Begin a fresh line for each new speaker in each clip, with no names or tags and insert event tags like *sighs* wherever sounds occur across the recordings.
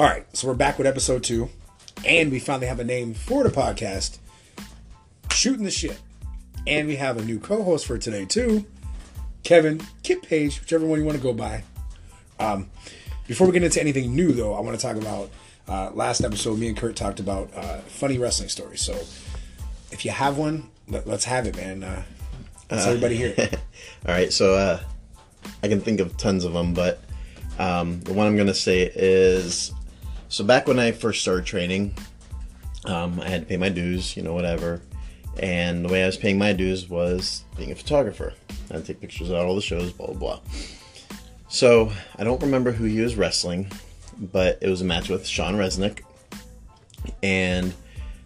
All right, so we're back with episode two, and we finally have a name for the podcast, Shooting the Shit. And we have a new co host for today, too Kevin, Kip Paige, whichever one you want to go by. Um, before we get into anything new, though, I want to talk about uh, last episode. Me and Kurt talked about uh, funny wrestling stories. So if you have one, let, us have it, man. Uh, let's everybody hear it. *laughs*
All right, so uh, I can think of tons of them, but um, the one I'm going to say is so back when I first started training, um, I had to pay my dues, you know, whatever. And the way I was paying my dues was being a photographer. I'd take pictures of all the shows, blah, blah, blah. So I don't remember who he was wrestling, but it was a match with Sean Resnick. And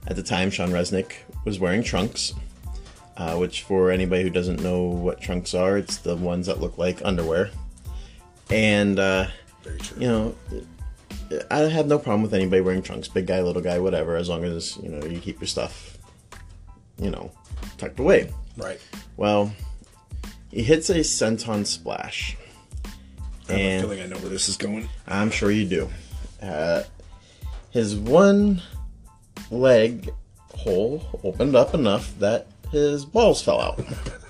at the time, Sean Resnick was wearing trunks, uh, which for anybody who doesn't know what trunks are, it's the ones that look like underwear. And, uh, you know, I have no problem with anybody wearing trunks, big guy, little guy, whatever, as long as you know you keep your stuff, you know, tucked away.
Right.
Well, he hits a senton splash.
I have a feeling I know where this is going.
I'm sure you do. Uh, his one leg hole opened up enough that his balls fell out. *laughs*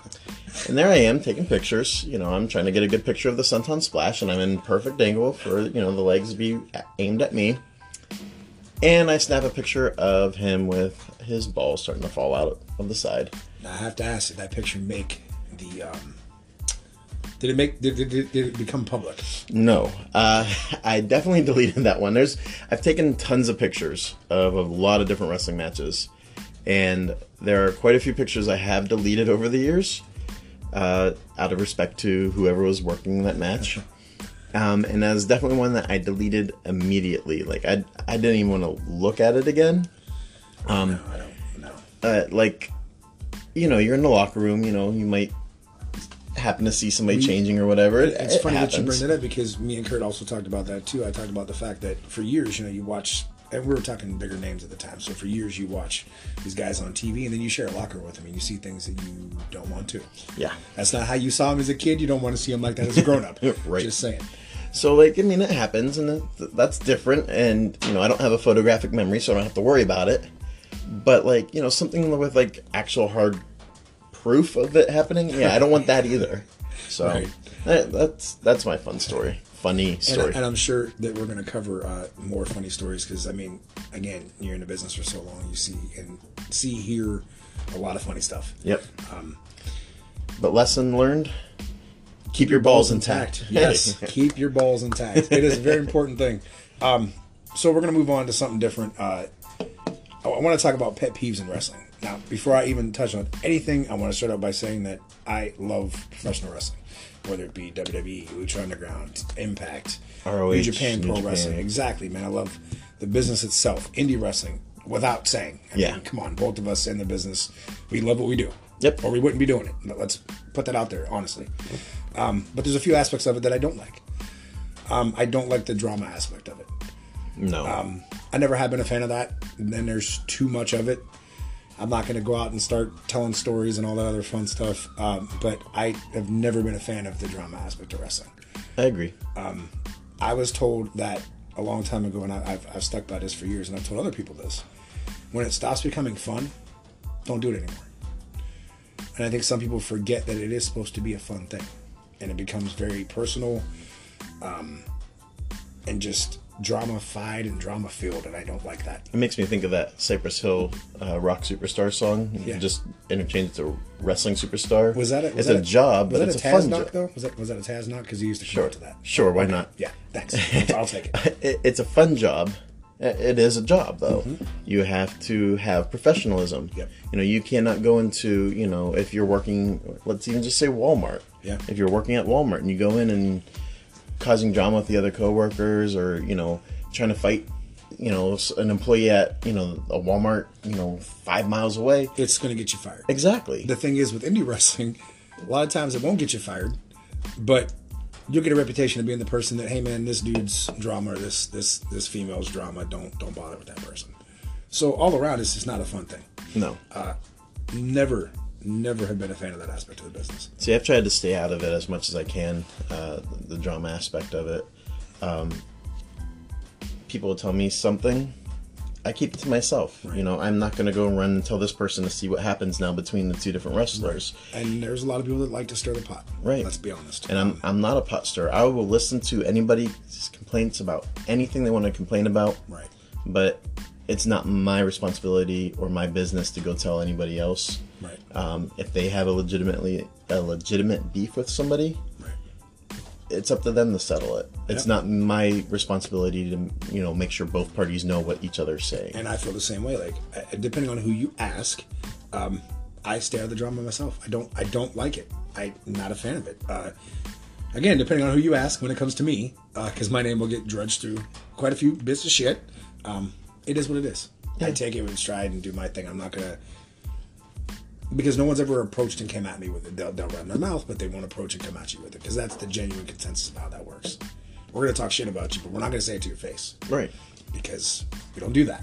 And there I am taking pictures. You know, I'm trying to get a good picture of the senton splash, and I'm in perfect angle for you know the legs to be aimed at me. And I snap a picture of him with his balls starting to fall out of the side.
Now I have to ask, did that picture make the? Um, did it make? Did, did, did it become public?
No, uh, *laughs* I definitely deleted that one. There's, I've taken tons of pictures of a lot of different wrestling matches, and there are quite a few pictures I have deleted over the years uh, out of respect to whoever was working that match. Um, and that was definitely one that I deleted immediately. Like I, I didn't even want to look at it again. Um,
no, I don't. No.
Uh, like, you know, you're in the locker room. You know, you might happen to see somebody we, changing or whatever. It,
it's
it
funny
happens.
that you bring that up because me and Kurt also talked about that too. I talked about the fact that for years, you know, you watch and we were talking bigger names at the time. So for years, you watch these guys on TV, and then you share a locker with them, and you see things that you don't want to.
Yeah,
that's not how you saw him as a kid. You don't want to see him like that as a grown up. *laughs*
right.
Just saying.
So like, I mean, it happens, and that's different. And you know, I don't have a photographic memory, so I don't have to worry about it. But like, you know, something with like actual hard proof of it happening, yeah, I don't want that either. So *laughs* right. that, that's that's my fun story funny story.
And, and, I'm sure that we're going to cover uh, more funny stories because I mean, again, you're in the business for so long, you see and see here a lot of funny stuff.
Yep. Um, but lesson learned: keep your balls, balls intact.
intact. *laughs* Yes, keep your balls intact. It is a very important thing. Um, so we're going to move on to something different. Uh, I, I want to talk about pet peeves in wrestling. Now, before I even touch on anything, I want to start out by saying that I love professional wrestling whether it be WWE, Lucha Underground, Impact, ROH, New Japan Pro. Wrestling. Exactly, man. I love the business itself, indie wrestling, without saying. I
yeah.
Mean, come on, both of us in the business, we love what we do.
Yep.
Or we wouldn't be doing it. But let's put that out there, honestly. Um, but there's a few aspects of it that I don't like. Um, I don't like the drama aspect of it.
No.
Um, I never have been a fan of that. And then there's too much of it. I'm not going to go out and start telling stories and all that other fun stuff. Um, but I have never been a fan of the drama aspect of wrestling.
I agree.
Um, I was told that a long time ago, and I, have I've stuck by this for years, and I've told other people this. When it stops becoming fun, don't do it anymore. And I think some people forget that it is supposed to be a fun thing, and it becomes very personal, um, and just drama-fied and drama-filled, and I don't like that.
It makes me think of that Cypress Hill uh, rock superstar song. Yeah. You just interchange it to wrestling superstar.
Was that a,
was
it's
a, job,
was
but
that
it's
a,
a fun
knock,
job.
Though? Was that was that a Taz knock? Because he used to
sure
to that.
Sure, why not?
Yeah, thanks. *laughs* I'll take it.
it. It's a fun job. It is a job, though. Mm-hmm. You have to have professionalism.
Yep.
You know, you cannot go into, you know, if you're working, let's even just say Walmart.
Yeah.
If you're working at Walmart and you go in and causing drama with the other coworkers or, you know, trying to fight you know an employee at you know a Walmart you know five miles away,
it's going to get you fired.
Exactly.
The thing is with indie *laughs* wrestling, a lot of times it won't get you fired, but you'll get a reputation of being the person that hey man this dude's drama or this this this female's drama don't don't bother with that person. So all around it's just not a fun thing.
No.
Uh, never never have been a fan of that aspect of the business.
See, I've tried to stay out of it as much as I can, uh, the drama aspect of it. Um, people will tell me something, I keep it to myself. You know, I'm not going to go and run and tell this person to see what happens now between the two different wrestlers.
And there's a lot of people that like to stir the pot.
Right.
Let's be honest.
And I'm I'm not a pot stirrer. I will listen to anybody's complaints about anything they want to complain about.
right.
But it's not my responsibility or my business to go tell anybody else.
Right.
Um, if they have a legitimately a legitimate beef with somebody,
Right.
it's up to them to settle it. It's
Yep.
not my responsibility to you know make sure both parties know what each other's saying.
And I feel the same way. Like uh, depending on who you ask, um, I stay out of the drama myself. I don't. I don't like it. I'm not a fan of it. Uh, again, depending on who you ask, when it comes to me, because my name will get drudged through quite a few bits of shit. Um, it is what it is. I take it with stride and do my thing. I'm not gonna. Because no one's ever approached and came at me with it. They'll, they'll run their mouth, but they won't approach and come at you with it. Because that's the genuine consensus of how that works. We're going to talk shit about you, but we're not going to say it to your face
Right.
because we don't do that.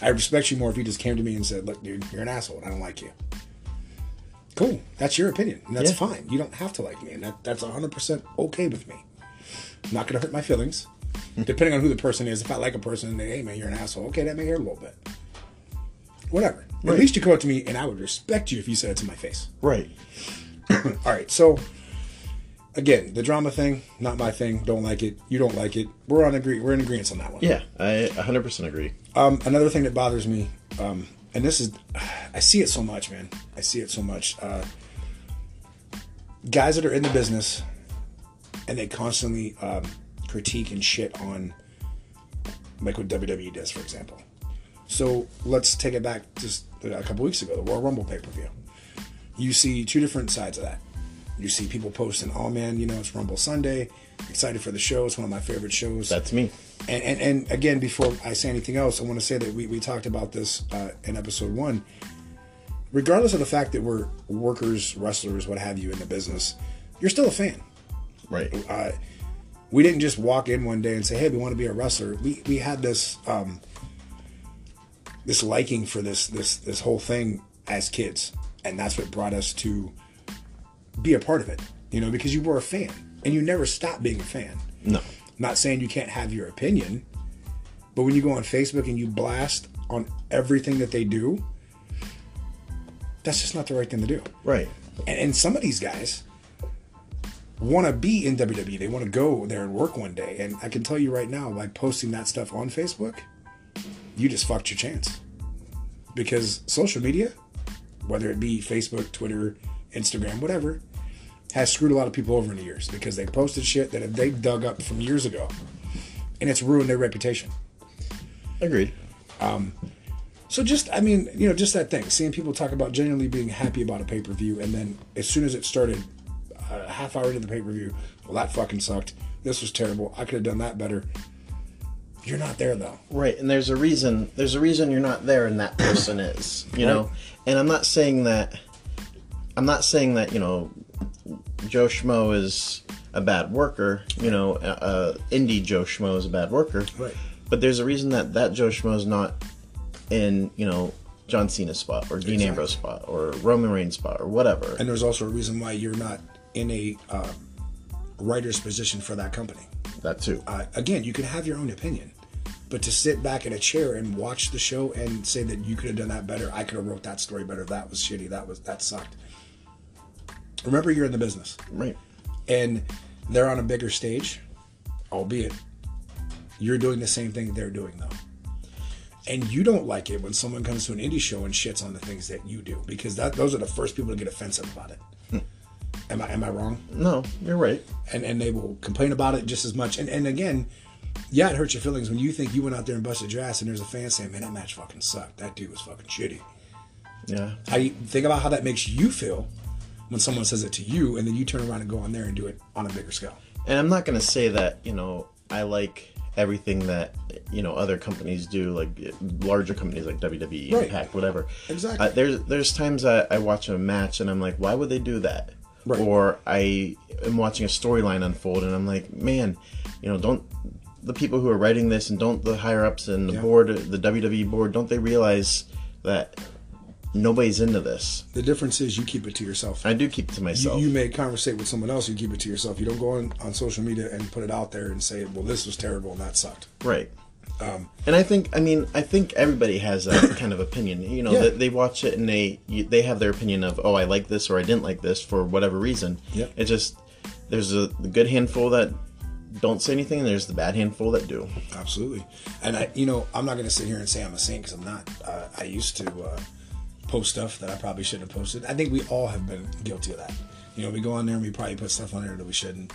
I respect you more if you just came to me and said, "Look, dude, you're an asshole. And I don't like you." Cool, that's your opinion, and that's
Yeah.
fine. You don't have to like me, and that, that's 100 percent okay with me. not gonna hurt my feelings. *laughs* Depending on who the person is, if I like a person and they, hey man, you're an asshole, okay, that may hurt a little bit. Whatever. At least you come up to me, and I would respect you if you said it to my face.
Right. *clears throat*
All right, so again, the drama thing, not my thing. Don't like it. You don't like it. We're on agree. We're in agreement on that one.
Yeah, I 100% agree.
Um, another thing that bothers me, um, and this is, I see it so much, man. I see it so much. Uh, guys that are in the business and they constantly um, critique and shit on, like what WWE does, for example. So let's take it back just a couple weeks ago, the Royal Rumble pay per view. You see two different sides of that. You see people posting, "Oh man, you know it's Rumble Sunday. Excited for the show. It's one of my favorite shows."
That's me.
And, and, and again, before I say anything else, I want to say that we, we talked about this uh, in episode one. Regardless of the fact that we're workers, wrestlers, what have you in the business, you're still a fan.
Right.
Uh, we didn't just walk in one day and say, "Hey, we want to be a wrestler." We we had this um, this liking for this this this whole thing as kids, and that's what brought us to be a part of it. You know, because you were a fan, and you never stopped being a fan.
No.
Not saying you can't have your opinion, but when you go on Facebook and you blast on everything that they do, that's just not the right thing to do.
Right.
And, and some of these guys want to be in WWE. They want to go there and work one day. And I can tell you right now, by posting that stuff on Facebook, you just fucked your chance. Because social media, whether it be Facebook, Twitter, Instagram, whatever, has screwed a lot of people over in the years because they posted shit that they dug up from years ago. And it's ruined their reputation.
Agreed.
Um, so just, I mean, you know, just that thing, seeing people talk about genuinely being happy about a pay per view, and then as soon as it started, a half hour into the pay per view, well, that fucking sucked. This was terrible. I could have done that better. You're not there though.
Right, and there's a reason. There's a reason you're not there, and that person is. You
Right.
know, and I'm not saying that. I'm not saying that you know, Joe Schmo is a bad worker. You know, uh, uh, indie Joe Schmo is a bad worker.
Right.
But there's a reason that that Joe Schmo is not in you know John Cena's spot or Dean
Exactly.
Ambrose spot or Roman Reigns spot or whatever.
And there's also a reason why you're not in a uh, writer's position for that company.
that too.
Uh, again, you can have your own opinion, but to sit back in a chair and watch the show and say that you could have done that better, I could have wrote that story better. That was shitty. That was that sucked. Remember, you're in the business.
right.
and they're on a bigger stage, albeit you're doing the same thing they're doing though. And you don't like it when someone comes to an indie show and shits on the things that you do because that those are the first people to get offensive about it. Hmm. Am I am I wrong?
No, you're right.
And and they will complain about it just as much. And and again, yeah, it hurts your feelings when you think you went out there and busted your ass and there's a fan saying, "Man, that match fucking sucked. That dude was fucking shitty."
Yeah.
How you think about how that makes you feel when someone says it to you, and then you turn around and go on there and do it on a bigger scale.
And I'm not going to say that, you know, I like everything that, you know, other companies do, like larger companies like WWE,
Right.
Impact, whatever.
Exactly.
Uh, there's there's times I, I watch a match and I'm like, why would they do that?
Right.
Or I am watching a storyline unfold and I'm like, man, you know, don't the people who are writing this and don't the higher ups and the
Yeah.
board, the WWE board, don't they realize that nobody's into this.
The difference is you keep it to yourself.
I do keep it to myself.
you may conversate with someone else. You keep it to yourself. You don't go on, on social media and put it out there and say, "Well, this was terrible and that sucked."
Right.
Um,
and I think, I mean, I think everybody has that *coughs* kind of opinion. You know,
Yeah.
they, they watch it and they they have their opinion of, oh, I like this or I didn't like this for whatever reason.
Yep.
It just there's a good handful that don't say anything, and there's the bad handful that do.
Absolutely. And I, you know, I'm not going to sit here and say I'm a saint because I'm not. Uh, I used to uh, post stuff that I probably shouldn't have posted. I think we all have been guilty of that. You know, we go on there and we probably put stuff on there that we shouldn't.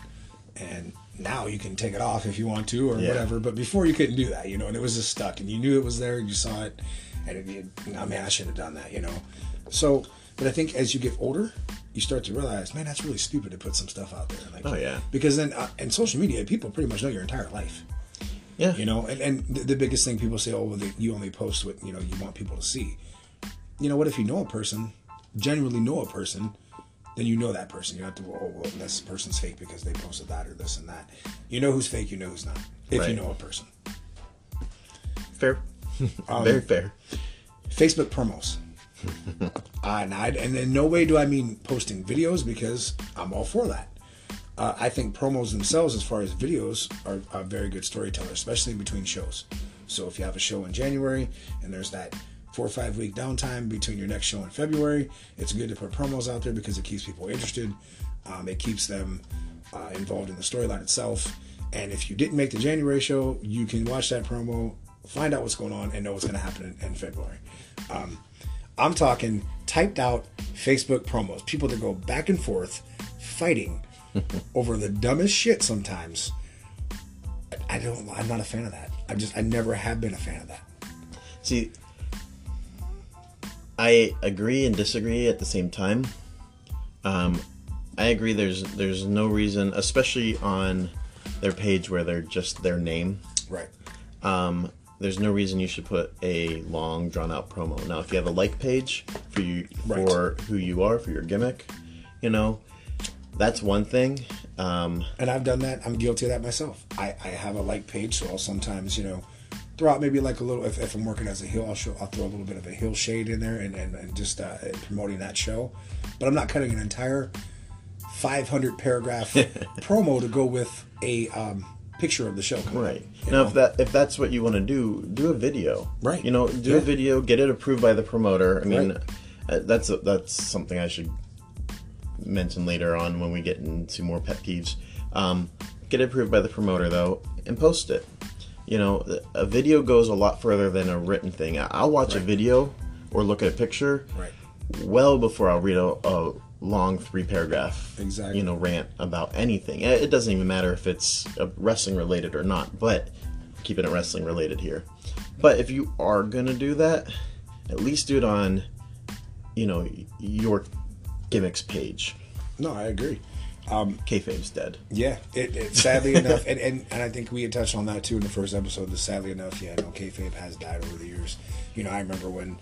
And now you can take it off if you want to or
Yeah.
whatever. But before you couldn't do that, you know, and it was just stuck and you knew it was there, and you saw it, and it, you, oh, man, I shouldn't have done that, you know. So, but I think as you get older, you start to realize, man, that's really stupid to put some stuff out there. Like,
Oh, yeah.
Because then, uh, in social media, people pretty much know your entire life
Yeah.
you know and, and the, the biggest thing people say oh well they, you only post what you know you want people to see you know what if you know a person genuinely know a person then you know that person you don't have to oh well this person's fake because they posted that or this and that you know who's fake you know who's not if you know a person
Fair.
Um,
Very fair.
facebook promos *laughs* uh, and, I, and in no way do i mean posting videos because i'm all for that uh, I think promos themselves, as far as videos, are a very good storyteller, especially between shows. So if you have a show in January and there's that four or five week downtime between your next show in February, it's good to put promos out there because it keeps people interested. Um, it keeps them uh, involved in the storyline itself. And if you didn't make the January show, you can watch that promo, find out what's going on, and know what's going to happen in, in February. Um, I'm talking typed out Facebook promos, people that go back and forth fighting *laughs* over the dumbest shit sometimes. I don't I'm not a fan of that. I just I never have been a fan of that.
See, I agree and disagree at the same time. Um, I agree. There's there's no reason, especially on their page where they're just their name.
Right.
Um, there's no reason you should put a long drawn out promo. Now, if you have a like page for you
Right.
for who you are for your gimmick, you know, that's one thing. Um,
And I've done that. I'm guilty of that myself. I, I have a like page, so I'll sometimes, you know, throw out maybe like a little if, if I'm working as a heel, I'll show I'll throw a little bit of a heel shade in there and, and, and just uh, promoting that show. But I'm not cutting an entire 500 paragraph *laughs* promo to go with a um, picture of the show.
Right.
you
Now,
know?
if that if that's what you want to do, do a video.
Right.
You know, do
Yeah.
a video, get it approved by the promoter. I mean,
Right.
uh, that's a, that's something I should mention later on when we get into more pet peeves. Um, get it approved by the promoter though, and post it. You know, a video goes a lot further than a written thing. I'll watch a video or look at a picture
Right.
well before I'll read a, a long three paragraph
Exactly.
you know rant about anything. It it doesn't even matter if it's uh, wrestling related or not, but keeping it wrestling related here. But if you are gonna do that, at least do it on you know your gimmicks page.
No, I agree.
Kayfabe's dead.
Yeah, it, it sadly *laughs* enough, and, and and I think we had touched on that too in the first episode. That sadly enough, yeah, no, kayfabe has died over the years. You know, I remember when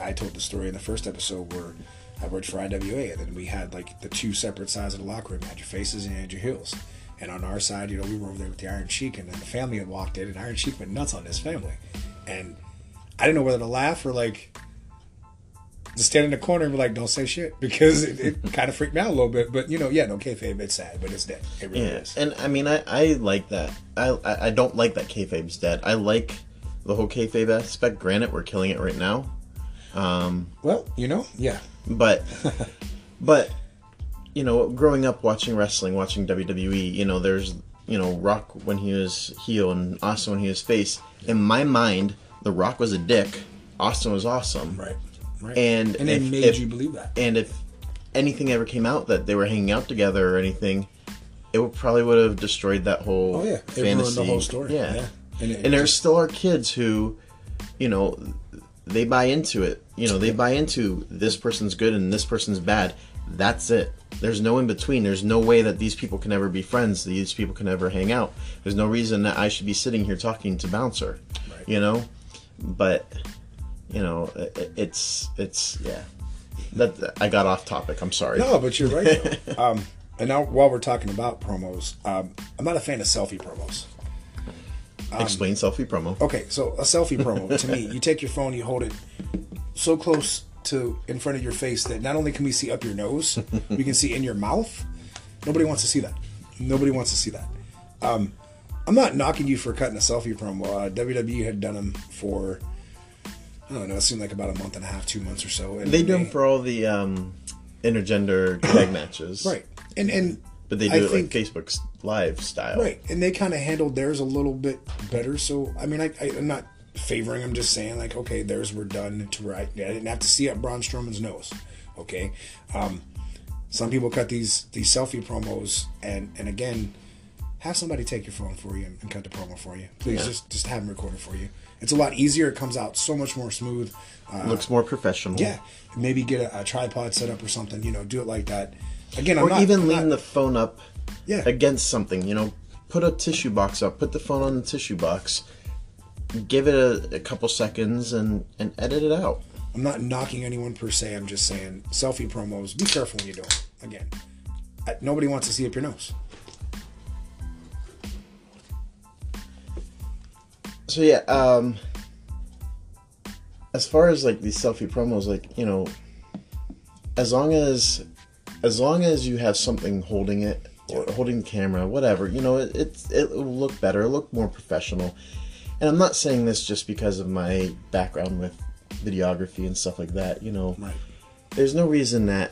I told the story in the first episode where I worked for IWA, and then we had like the two separate sides of the locker room. You had your faces and you had your heels. And on our side, you know, we were over there with the Iron Sheik, and then the family had walked in, and Iron Sheik went nuts on his family, and I didn't know whether to laugh or like just stand in the corner and be like, "Don't say shit," *laughs* because it, it *laughs* kind of freaked me out a little bit. But you know, yeah, no kayfabe, it's sad, but it's dead. It really
Yeah,
is.
and I mean, I, I like that. I, I I don't like that kayfabe's dead. I like the whole kayfabe aspect. Granted, we're killing it right now, Um,
Well, you know, yeah,
but *laughs* but you know, growing up watching wrestling, watching WWE, you know, there's you know Rock when he was heel and Austin when he was face. In my mind, The Rock was a dick. Austin was awesome.
right, right.
And
and it made
if-
you believe that.
And if anything ever came out that they were hanging out together or anything, it would probably would have destroyed that whole
Oh yeah, it
fantasy.
ruined the whole story.
Yeah.
yeah. And,
And there still are kids who, you know, they buy into it. You know, they buy into this person's good and this person's bad. That's it. There's no in between. There's no way that these people can ever be friends. These people can ever hang out. There's no reason that I should be sitting here talking to Bouncer.
Right.
You know, but you know, it, it's it's yeah. That I got off topic. I'm sorry.
no, but you're right. *laughs* Um, and now while we're talking about promos, um, I'm not a fan of selfie promos.
Explain selfie promo.
Okay, so a selfie promo to me, *laughs* you take your phone, you hold it so close to in front of your face that not only can we see up your nose, we can see in your mouth. Nobody wants to see that. Nobody wants to see that. Um, I'm not knocking you for cutting a selfie promo. Uh, WWE had done them for I don't know. It seemed like about a month and a half, two months or so. And
They do them for all the um, intergender tag *coughs* matches,
right, and and
But they do
I
it
think-
like Facebook's live style,
Right, and they kind of handled theirs a little bit better. So I mean, I, I, I'm not favoring. I'm just saying, like, okay, theirs were done to right. I didn't have to see up Braun Strowman's nose. Okay, um, some people cut these these selfie promos, and and again, have somebody take your phone for you and, and cut the promo for you. Please,
Yeah.
just just have them record it for you. It's a lot easier. It comes out so much more smooth. Uh,
Looks more professional.
yeah, maybe get a, a tripod set up or something. You know, do it like that. Again, I'm
Or
not,
even
I'm
lean
not-
the phone up
Yeah.
against something, you know, put a tissue box up, put the phone on the tissue box, give it a, a couple seconds and, and edit it out.
I'm not knocking anyone per se. I'm just saying selfie promos. Be careful when you do it. Again, nobody wants to see up your nose.
So yeah, um as far as like these selfie promos, like, you know, as long as as long as you have something holding it or holding the camera, whatever, you know, it it, it will look better, it'll look more professional. And I'm not saying this just because of my background with videography and stuff like that, you know.
Right.
There's no reason that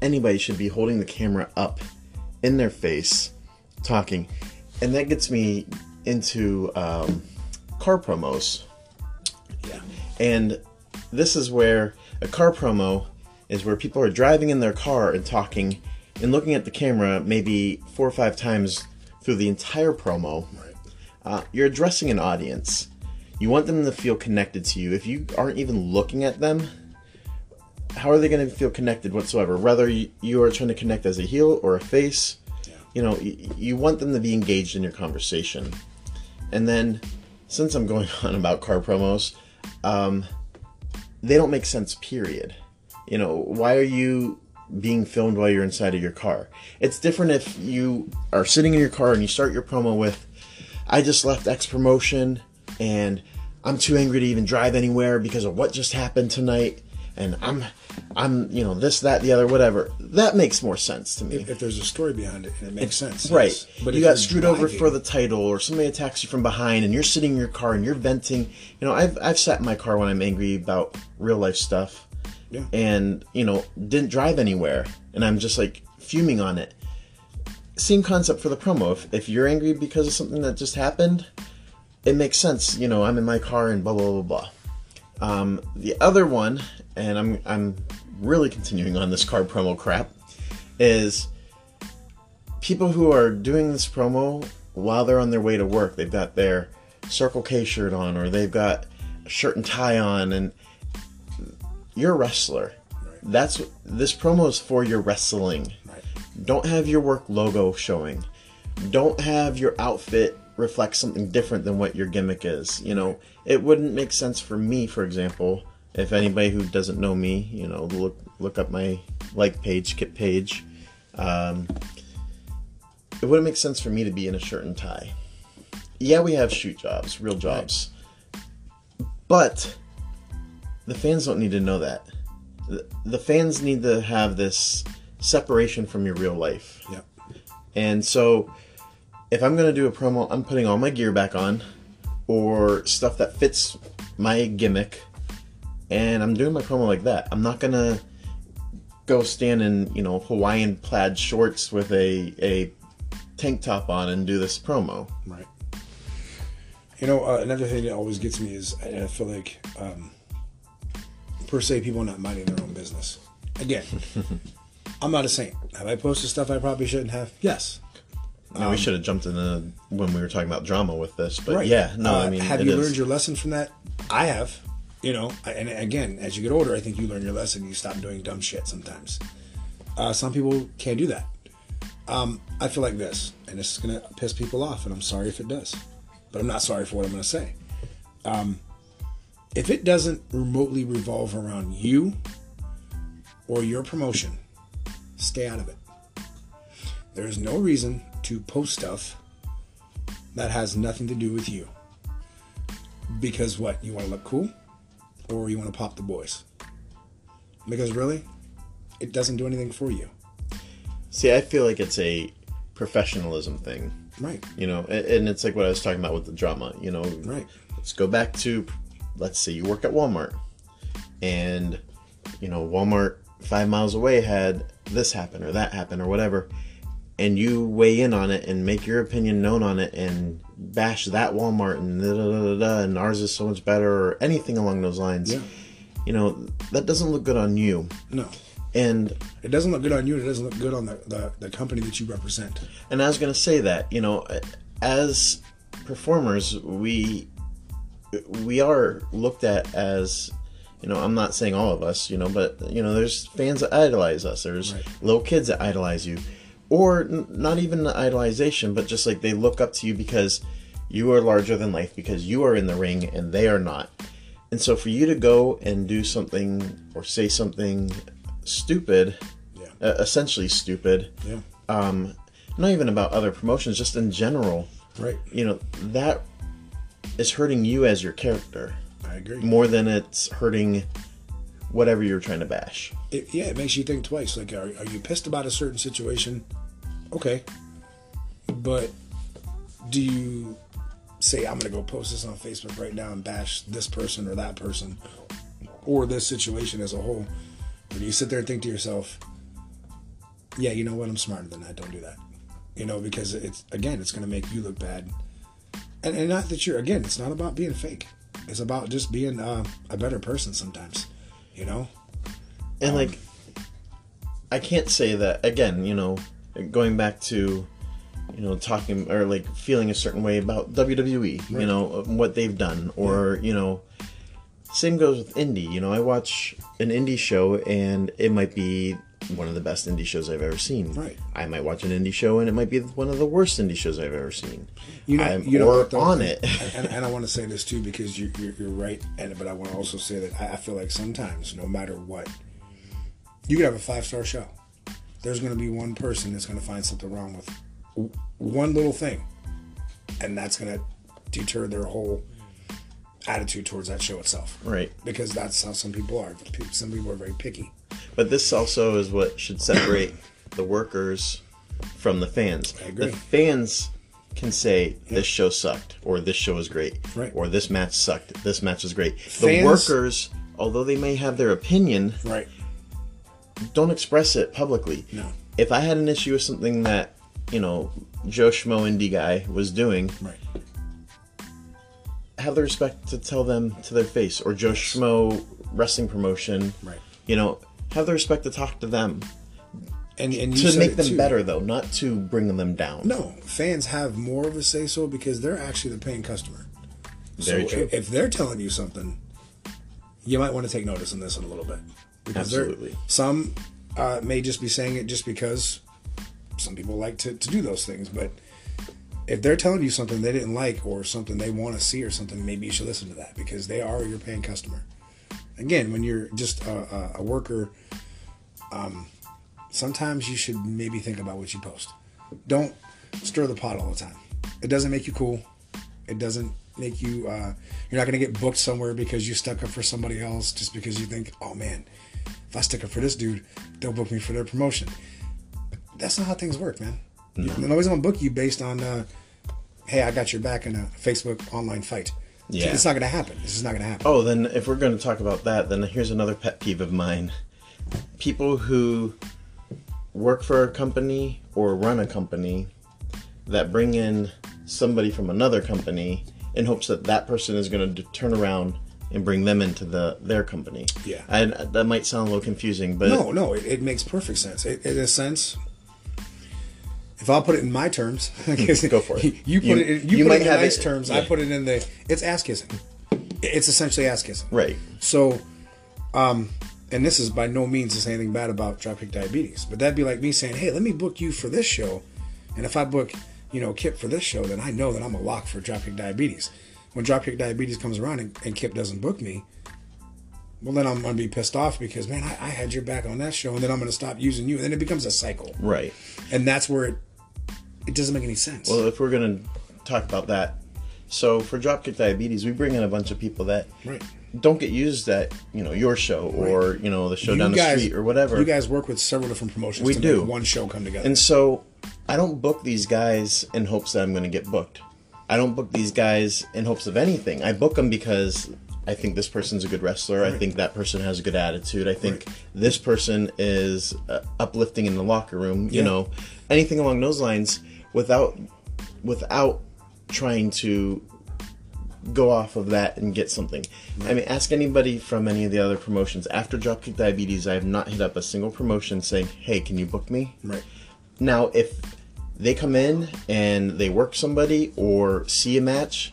anybody should be holding the camera up in their face talking. And that gets me into um, car promos.
Yeah.
And this is where a car promo is where people are driving in their car and talking and looking at the camera maybe four or five times through the entire promo.
Right.
Uh, you're addressing an audience. You want them to feel connected to you. If you aren't even looking at them, how are they going to feel connected whatsoever? Whether you, you are trying to connect as a heel or a face,
Yeah.
you know, you, you want them to be engaged in your conversation. And then, since I'm going *laughs* on about car promos, um, they don't make sense, period. You know, why are you being filmed while you're inside of your car? It's different if you are sitting in your car and you start your promo with, I just left X promotion and I'm too angry to even drive anywhere because of what just happened tonight. And I'm, I'm, you know, this, that, the other, whatever. That makes more sense to me.
If there's a story behind it, and it makes sense.
Right.
yes.
But you got screwed over for the title, or somebody attacks you from behind, and you're sitting in your car and you're venting. You know, I've I've sat in my car when I'm angry about real life stuff,
Yeah.
and you know, didn't drive anywhere, and I'm just like fuming on it. Same concept for the promo. If if you're angry because of something that just happened, it makes sense. You know, I'm in my car and blah blah blah blah. Um, the other one, and I'm I'm really continuing on this car promo crap, is people who are doing this promo while they're on their way to work. They've got their Circle K shirt on, or they've got a shirt and tie on, and you're a wrestler. That's this promo is for your wrestling.
Right.
Don't have your work logo showing. Don't have your outfit reflect something different than what your gimmick is. You know, it wouldn't make sense for me, for example, if anybody who doesn't know me, you know, look look up my like page, Kip Paige. Um, it wouldn't make sense for me to be in a shirt and tie. Yeah, we have shoot jobs, real jobs, but the fans don't need to know that. The, the fans need to have this separation from your real life.
Yeah.
And so, if I'm going to do a promo, I'm putting all my gear back on or stuff that fits my gimmick, and I'm doing my promo like that. I'm not going to go stand in, you know, Hawaiian plaid shorts with a, a tank top on and do this promo.
Right. You know, uh, another thing that always gets me is I, I feel like, um, per se, people not minding their own business. Again, *laughs* I'm not a saint. Have I posted stuff I probably shouldn't have? Yes.
Now, we should have jumped in the, when we were talking about drama with this, but
Right.
yeah, no,
Uh,
I mean,
have you
is.
learned your lesson from that? I have. You know, I- and again, as you get older, I think you learn your lesson. You stop doing dumb shit sometimes. Uh, some people can't do that. Um, I feel like this, and this is gonna piss people off, and I'm sorry if it does, but I'm not sorry for what I'm gonna say. Um, if it doesn't remotely revolve around you or your promotion, stay out of it. There is no reason to post stuff that has nothing to do with you. Because what? You want to look cool? Or you want to pop the boys? Because really, it doesn't do anything for you.
See, I feel like it's a professionalism thing.
Right.
You know, and it's like what I was talking about with the drama. You know,
Right.
let's go back to, let's say you work at Walmart, and you know Walmart five miles away had this happen or that happen or whatever, and you weigh in on it and make your opinion known on it and bash that Walmart and da da da da, da and ours is so much better or anything along those lines.
Yeah.
You know that doesn't look good on you,
No.
and
It doesn't look good on you. It doesn't look good on the, the, the company that you represent.
And I was going to say that, you know, as performers, we we are looked at as, you know, I'm not saying all of us, you know, but you know, there's fans that idolize us. There's
Right.
little kids that idolize you, or n- not even the idolization, but just like they look up to you because you are larger than life because you are in the ring and they are not. And so for you to go and do something or say something stupid,
Yeah.
uh, essentially stupid,
Yeah.
um, not even about other promotions, just in general,
Right.
you know, that is hurting you as your character
I agree.
more than it's hurting whatever you're trying to bash.
It, yeah, it makes you think twice. Like, are, are you pissed about a certain situation? Okay. But do you say, I'm going to go post this on Facebook right now and bash this person or that person or this situation as a whole? Or do you sit there and think to yourself, yeah, you know what? I'm smarter than that. Don't do that. You know, because it's, again, it's going to make you look bad. And, and not that you're, again, it's not about being fake. It's about just being uh, a better person sometimes, you know?
And like, I can't say that again. You know, going back to, you know, talking or like feeling a certain way about WWE. You know what they've done, or you know, same goes with indie. You know, I watch an indie show and it might be one of the best indie shows I've ever seen.
Right.
I might watch an indie show and it might be one of the worst indie shows I've ever seen.
you know,
I'm
you know
or on it.
and, *laughs* and I want to say this too because you, you're, you're right, and but I want to also say that I, I feel like sometimes, no matter what, you could have a five star show. There's going to be one person that's going to find something wrong with one little thing, and that's going to deter their whole attitude towards that show itself.
right.
Because that's how some people are. Some people are very picky.
But this also is what should separate the workers from the fans.
I agree.
The fans can say this show sucked, or this show is great,
Right.
or this match sucked, this match is great.
Fans-
the workers, although they may have their opinion,
Right.
don't express it publicly.
No.
If I had an issue with something that you know Joe Schmo indie guy was doing,
Right.
Have the respect to tell them to their face, or Joe Schmo wrestling promotion,
Right.
you know, have the respect to talk to them
And and you
to make them
too.
better though, not to bring them down.
No, fans have more of a say so because they're actually the paying customer.
Very
so
true.
If, if they're telling you something, you might want to take notice on this in a little bit. Because
Absolutely.
Some uh, may just be saying it just because some people like to, to do those things. But if they're telling you something they didn't like or something they want to see or something, maybe you should listen to that because they are your paying customer. Again, when you're just a, a, worker, um, sometimes you should maybe think about what you post. Don't stir the pot all the time. It doesn't make you cool. It doesn't make you. Uh, you're not going to get booked somewhere because you stuck up for somebody else just because you think, oh man, if I stick up for this dude, they'll book me for their promotion. That's not how things work, man. No. Nobody's going to book you based on, uh, hey, I got your back in a Facebook online fight.
Yeah.
It's not going to happen. This is not going to happen.
Oh, then if we're going to talk about that, then here's another pet peeve of mine. People who work for a company or run a company that bring in somebody from another company in hopes that that person is going to turn around and bring them into the their company.
Yeah.
and that might sound a little confusing, but
No, no, it, it makes perfect sense. It, in a sense, if I'll put it in my terms, *laughs* I guess
Go for it.
You put
You-
it. In, you,
you
put
might
it in
have
nice
it-
terms. I put it in the. It's ass kissing. It's essentially ass kissing.
right,
So, um, and this is by no means to say anything bad about Dropkick Diabetes, but that'd be like me saying, "Hey, let me book you for this show," and if I book, you know, Kip for this show, then I know that I'm a lock for Dropkick Diabetes. When Dropkick Diabetes comes around and, and Kip doesn't book me, well, then I'm gonna be pissed off because man, I, I had your back on that show, and then I'm gonna stop using you, and then it becomes a cycle,
right.
and that's where it it doesn't make any sense.
Well, if we're going to talk about that, so for Dropkick Diabetes, we bring in a bunch of people that
right,
don't get used at you know your show or you know the show down the street or whatever.
You guys work with several different promotions
We do.
one show come together.
And so I don't book these guys in hopes that I'm going to get booked. I don't book these guys in hopes of anything. I book them because I think this person's a good wrestler. I think that person has a good attitude. I think
Right.
this person is uh, uplifting in the locker room. You know, anything along those lines without without trying to go off of that and get something. I mean, ask anybody from any of the other promotions. After Dropkick Diabetes, I have not hit up a single promotion saying, "Hey, can you book me?"
right.
Now, if they come in and they work somebody or see a match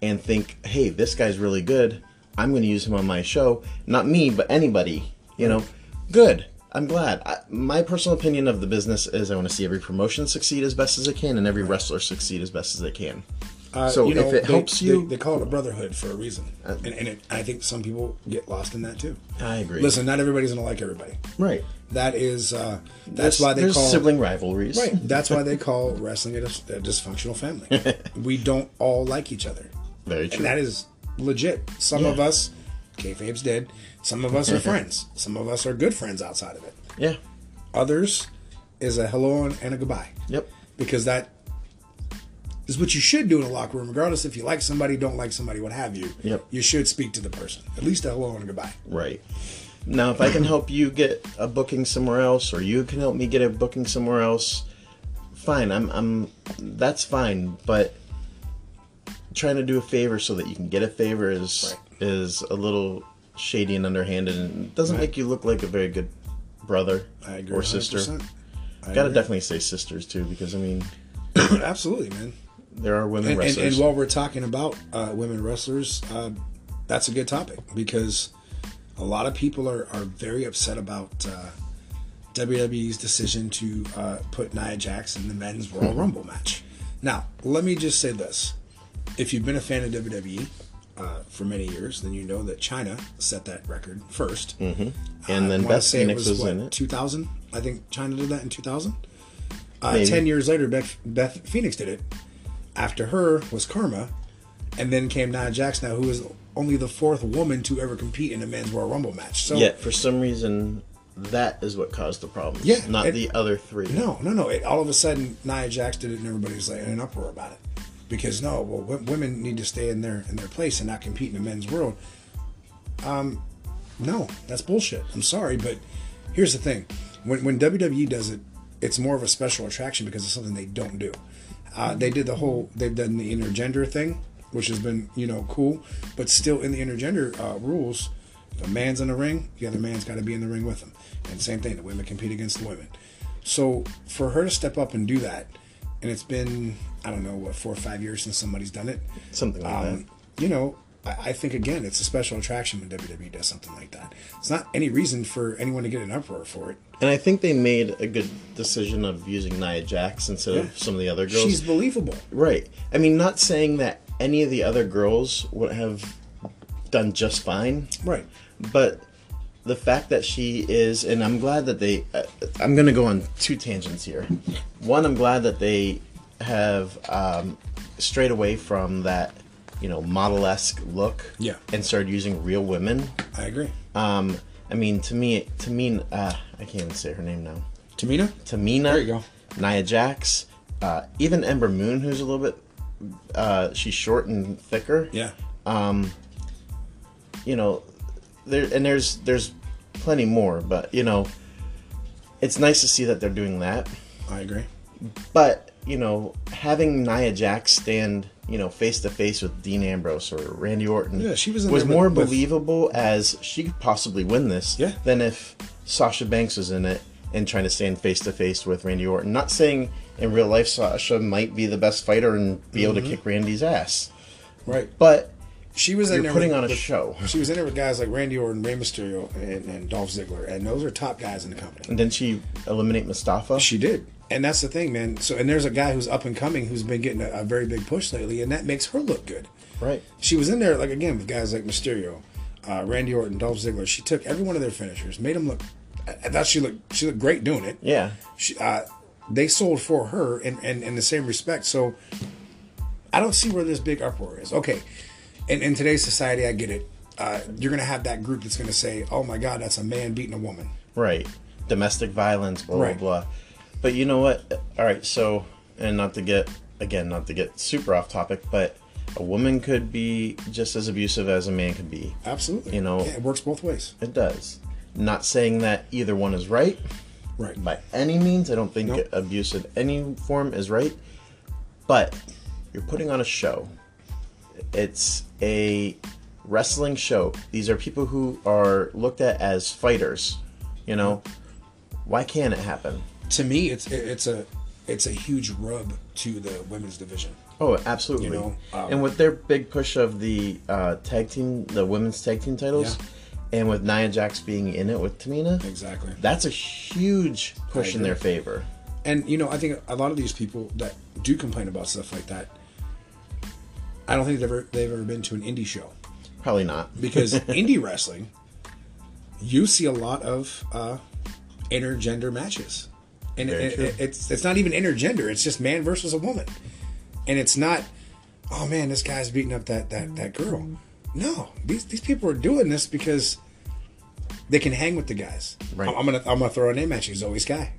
and think, hey, this guy's really good, I'm going to use him on my show. Not me, but anybody, you know, good. I'm glad. I, my personal opinion of the business is I want to see every promotion succeed as best as it can and every wrestler succeed as best as they can.
Uh,
so
you know,
if it
they-
helps you,
they, call it a brotherhood for a reason, and, and it, I think some people get lost in that too.
I agree.
Listen, not everybody's gonna like everybody.
right.
That is, uh, that's
There's-
why they call
sibling rivalries.
right. That's why they *laughs* call wrestling a, dis- a dysfunctional family. *laughs* we don't all like each other,
Very true.
and that is legit. Some of us, kayfabe's dead. Some of us are friends. Some of us are good friends outside of it.
yeah.
Others is a hello and, a goodbye.
Yep.
because that is what you should do in a locker room, regardless if you like somebody, don't like somebody, what have you.
Yep.
You should speak to the person, at least a hello and a goodbye.
Right. Now, if I can help you get a booking somewhere else, or you can help me get a booking somewhere else, fine. I'm, I'm, that's fine. But trying to do a favor so that you can get a favor is
Right.
is a little shady and underhanded, and it doesn't
Right.
make you look like a very good brother
I agree.
or sister.
100%. I
Gotta
agree.
definitely say sisters too, because I mean, *coughs*
Absolutely, man.
there are women
And, and,
wrestlers.
and while we're talking about uh, women wrestlers, uh, that's a good topic because a lot of people are, are very upset about uh, WWE's decision to uh, put Nia Jax in the men's Royal *laughs* Rumble match. Now, let me just say this. If you've been a fan of WWE uh, for many years, then you know that Chyna set that record 1st Mm-hmm.
And then Beth Phoenix was in it.
2000. I think Chyna did that in 2000. Uh, Ten years later, Beth, Beth Phoenix did it. After her was Kharma, and then came Nia Jax now, who is only the fourth woman to ever compete in a men's Royal Rumble match. So
Yet, for some reason, that is what caused the problems.
Yeah,
not
it-
the other three.
no, no, no. It, all of a sudden, Nia Jax did it, and everybody's like in an uproar about it because no, well, w- women need to stay in their in their place and not compete in the men's world. Um, no, that's bullshit. I'm sorry, but here's the thing: when when WWE does it, it's more of a special attraction because it's something they don't do. Uh, they did the whole they've done the intergender thing, which has been you know cool, but still in the intergender uh, rules, if a man's in the ring, the other man's got to be in the ring with him, and same thing, the women compete against the women. So for her to step up and do that, and it's been I don't know what four or five years since somebody's done it.
Something like
Um, you know, I, I think again, it's a special attraction when WWE does something like that. It's not any reason for anyone to get an uproar for it.
And I think they made a good decision of using Nia Jax instead
Yeah.
of some of the other girls.
She's believable.
right. I mean, not saying that any of the other girls would have done just fine,
Right.
but the fact that she is, and I'm glad that they. Uh, I'm going to go on two tangents here. One, I'm glad that they have um, strayed away from that, you know, model esque look.
Yeah.
And started using real women.
I agree.
Um, I mean, to me, to me, uh, I can't even say her name now.
Tamina?
Tamina,
There you go.
Nia Jax, uh, even Ember Moon, who's a little bit, uh, she's short and thicker.
Yeah.
Um, You know, there and there's there's plenty more, but you know, it's nice to see that they're doing that.
I agree.
But you know, having Nia Jax stand, you know, face to face with Dean Ambrose or Randy Orton,
Yeah, she was
was more
with-
believable as she could possibly win this
Yeah.
than if Sasha Banks was in it and trying to stand face to face with Randy Orton. Not saying in real life Sasha might be the best fighter and be able to
Mm-hmm.
kick Randy's ass,
Right.
but
She was in
you're
there
putting
with-
on a
with-
show.
She was in there with guys like Randy Orton, Rey Mysterio, and, and Dolph Ziggler, and those are top guys in the company.
And didn't she eliminate Mustafa?
She did, and that's the thing, man. So, and there's a guy who's up and coming who's been getting a, a very big push lately, and that makes her look good.
right.
She was in there like again with guys like Mysterio, uh, Randy Orton, Dolph Ziggler. She took every one of their finishers, made them look. I I thought she looked she looked great doing it.
Yeah.
She, uh, they sold for her in, in, in the same respect. So I don't see where this big uproar is. Okay, in, in today's society, I get it. uh, you're going to have that group that's going to say, "Oh my God, that's a man beating a woman."
Right. Domestic violence, blah,
Right.
blah, blah. But you know what? All right, so, and not to get, again, not to get super off topic, but a woman could be just as abusive as a man could be.
Absolutely.
You know-
Yeah, it works both ways.
It does. Not saying that either one is right
Right.
by any means. I don't think
Nope.
abuse in any form is right. But you're putting on a show. It's a wrestling show. These are people who are looked at as fighters. You know, why can't it happen?
To me, it's it's a it's a huge rub to the women's division.
Oh, absolutely.
You know, um,
and with their big push of the uh, tag team, the women's tag team titles, and with Nia Jax being in it with Tamina,
Exactly.
that's a huge push in their favor.
And you know, I think a lot of these people that do complain about stuff like that, I don't think they've ever they've ever been to an indie show
Probably not. *laughs*
because indie wrestling, you see a lot of uh, intergender matches, and
Very
it,
true.
it- it's it's not even intergender; it's just man versus a woman, and it's not. Oh man, this guy's beating up that that that girl. No, these these people are doing this because they can hang with the guys.
Right.
I'm, I'm gonna I'm gonna throw a name at you, Zoe Sky.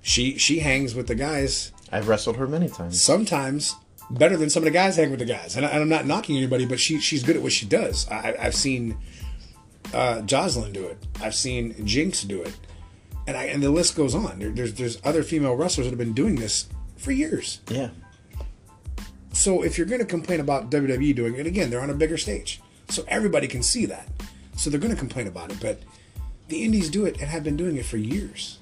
she she hangs with the guys
I've wrestled her many times.
sometimes better than some of the guys hang with the guys. And, I, I'm not knocking anybody, but she she's good at what she does. I, I've seen uh, Jocelyn do it. I've seen Jinx do it, and I and the list goes on. There, there's there's other female wrestlers that have been doing this for years.
Yeah.
So if you're going to complain about WWE doing it again, they're on a bigger stage, so everybody can see that. So they're going to complain about it, but the indies do it and have been doing it for years.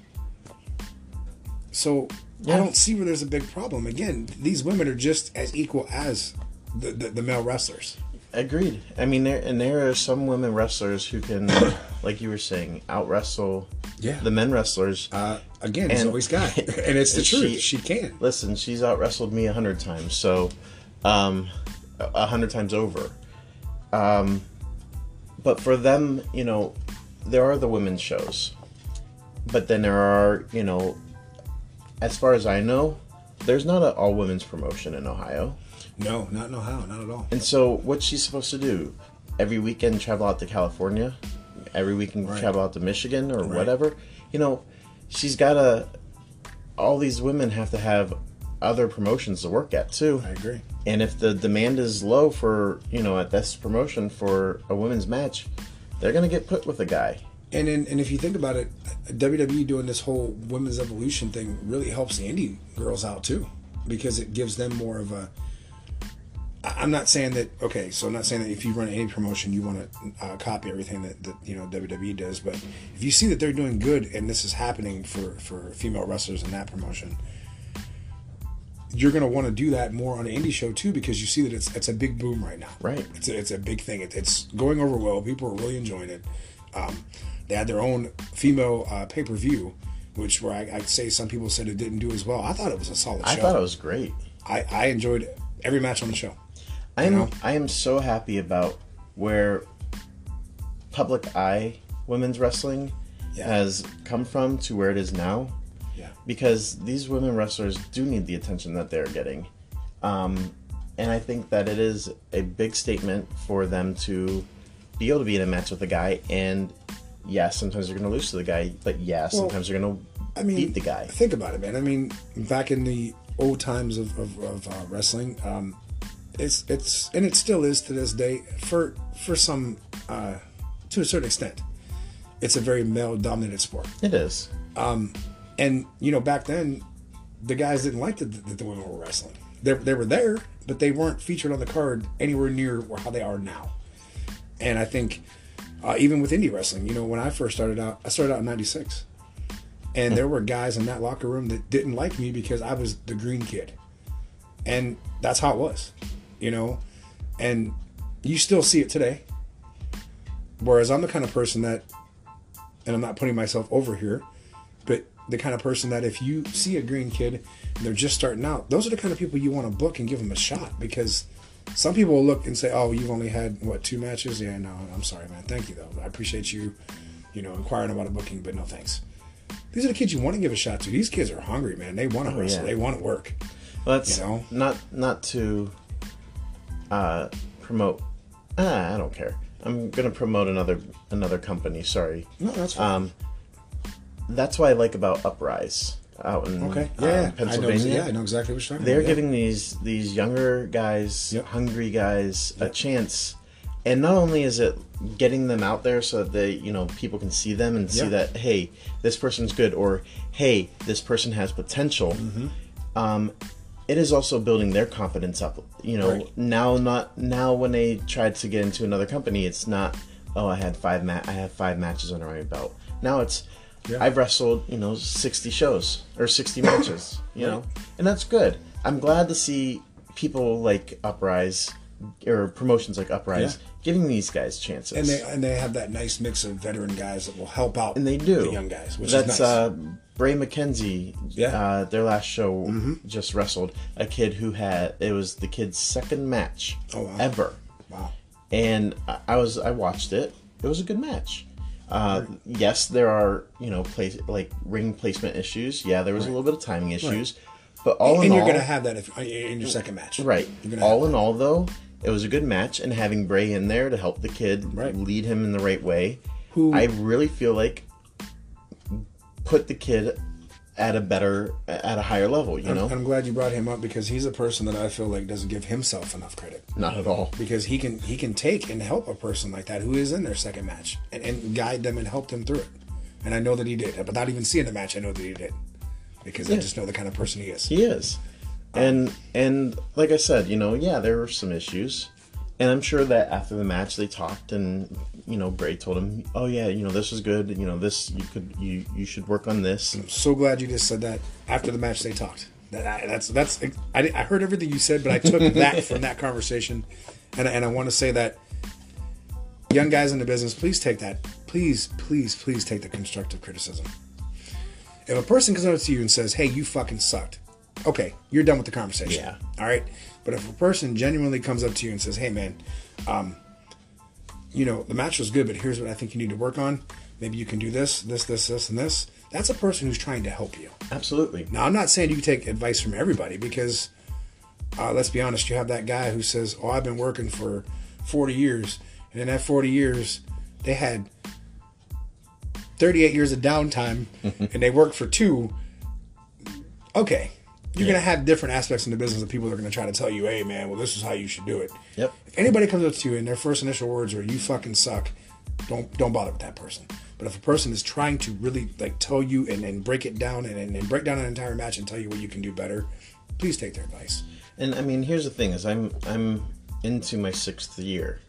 So I don't see where there's a big problem. Again, these women are just as equal as the, the, the male wrestlers.
Agreed. I mean, there and there are some women wrestlers who can, *coughs* like you were saying, out wrestle
Yeah.
the men wrestlers.
Uh, again,
And-
Zoe Sky, *laughs* *laughs* and it's the
She-
truth. She can.
Listen, she's out wrestled me a hundred times, so um, a a hundred times over. Um, but for them, you know, there are the women's shows, but then there are, you know, as far as I know, there's not an all women's promotion in Ohio.
No, not no how, not at all.
And so, what's she supposed to do? Every weekend travel out to California? Every weekend
Right.
travel out to Michigan or
Right.
whatever? You know, she's got to. All these women have to have other promotions to work at too.
I agree.
And if the demand is low for, you know, at this promotion for a women's match, they're going to get put with a guy.
And in, and if you think about it, WWE doing this whole women's evolution thing really helps the indie girls out too, because it gives them more of a. I'm not saying that. Okay, so I'm not saying that if you run any promotion, you want to uh, copy everything that, that you know WWE does. But if you see that they're doing good and this is happening for for female wrestlers in that promotion, you're going to want to do that more on an indie show too, because you see that it's it's a big boom right now.
Right.
It's a, it's a big thing. It, it's going over well. People are really enjoying it. Um, they had their own female uh, pay per view, which where I, I'd say some people said it didn't do as well. I thought it was a solid show.
I thought it was great.
I, I enjoyed every match on the show.
I am
know?
I am so happy about where public eye women's wrestling
Yeah.
has come from to where it is now
Yeah.
because these women wrestlers do need the attention that they're getting. Um, and I think that it is a big statement for them to be able to be in a match with a guy and yes, sometimes you're going to lose to the guy, but yeah, sometimes you're going to
I mean,
beat the guy.
Think about it, man. I mean, back in the old times of, of, of uh, wrestling, um, it's it's and it still is to this day for for some uh, to a certain extent. It's a very male dominated sport.
It is.
And you know, back then, the guys didn't like that the, the women were wrestling. They, they were there, but they weren't featured on the card anywhere near how they are now. And I think uh, even with indie wrestling, you know, when I first started out, I started out in '96, and there were guys in that locker room that didn't like me because I was the green kid, and that's how it was, you know. And you still see it today. Whereas I'm the kind of person that, and I'm not putting myself over here, but the kind of person that if you see a green kid and they're just starting out, those are the kind of people you want to book and give them a shot because some people will look and say, "Oh, you've only had what two matches?" Yeah, no, I'm sorry, man. Thank you though. I appreciate you, you know, inquiring about a booking, but no thanks. These are the kids you want to give a shot to. These kids are hungry, man. They want to wrestle.
yeah.
They want to work.
Well, that's
You know?
not not to uh, promote. Ah, I don't care. I'm gonna promote another another company. Sorry.
No, that's fine.
Um, that's what I like about Uprise out in
okay.
uh,
Yeah, yeah. I know,
Pennsylvania.
yeah, I know exactly what you're talking
They're
about. yeah.
giving these these younger guys,
Yep.
hungry guys, a chance. And not only is it getting them out there so that they, you know, people can see them and see that hey, this person's good, or hey, this person has potential.
Mm-hmm.
Um, it is also building their confidence up. You know,
Right.
now not now when they tried to get into another company, it's not oh I had five ma- I have five matches under my belt. Now it's
Yeah.
I've wrestled you know sixty shows or sixty *coughs* matches. You know, and that's good. I'm glad to see people like Uprise or promotions like Uprise
Yeah.
giving these guys chances.
and they and they have that nice mix of veteran guys that will help out.
And they do.
the young guys, which
That's
is nice.
uh, Bray McKenzie.
Yeah. Mm-hmm.
Uh, their last show just wrestled a kid who had it was the kid's second match
Oh, wow.
ever,
wow.
and I, I was I watched it. It was a good match. Uh, Yes, there are you know place like ring placement issues. Yeah, there was a little bit of timing issues, but all in
and you're gonna have that if, in your second match,
Right.
You're gonna have
All in all, though, it was a good match, and having Bray in there to help the kid
Right.
lead him in the right way,
Who-
I really feel like put the kid at a better, at a higher level. You know,
I'm glad you brought him up because he's a person that I feel like doesn't give himself enough credit.
not at all.
Because he can he can take and help a person like that who is in their second match and, and guide them and help them through it. And I know that he did. Without even seeing the match, I know that he did. Because I just know the kind of person he is.
He is, um, and and like I said, you know, yeah, there were some issues, and I'm sure that after the match they talked, and you know, Bray told him, oh yeah, you know, this was good, you know, this you could you you should work on this.
I'm so glad you just said that. After the match, they talked. That I, that's that's I, I heard everything you said, but I took that *laughs* from that conversation, and and I want to say that young guys in the business, please take that. Please, please, please take the constructive criticism. If a person comes up to you and says, "Hey, you fucking sucked," okay, you're done with the conversation.
Yeah.
All right. But if a person genuinely comes up to you and says, "Hey, man, um, you know, the match was good, but here's what I think you need to work on. Maybe you can do this, this, this, this, and this." That's a person who's trying to help you.
Absolutely.
Now, I'm not saying you take advice from everybody because, uh, let's be honest, you have that guy who says, "Oh, I've been working for 40 years," and in that 40 years, they had 38 years of downtime, *laughs* and they worked for two. Okay, you're gonna have different aspects in the business of people that are gonna try to tell you, "Hey, man, well, this is how you should do it."
Yep.
If anybody comes up to you and their first initial words are "you fucking suck," don't don't bother with that person. But if a person is trying to really like tell you and, and break it down and, and, and break down an entire match and tell you what you can do better, please take their advice.
And I mean, here's the thing: is I'm I'm into my sixth year,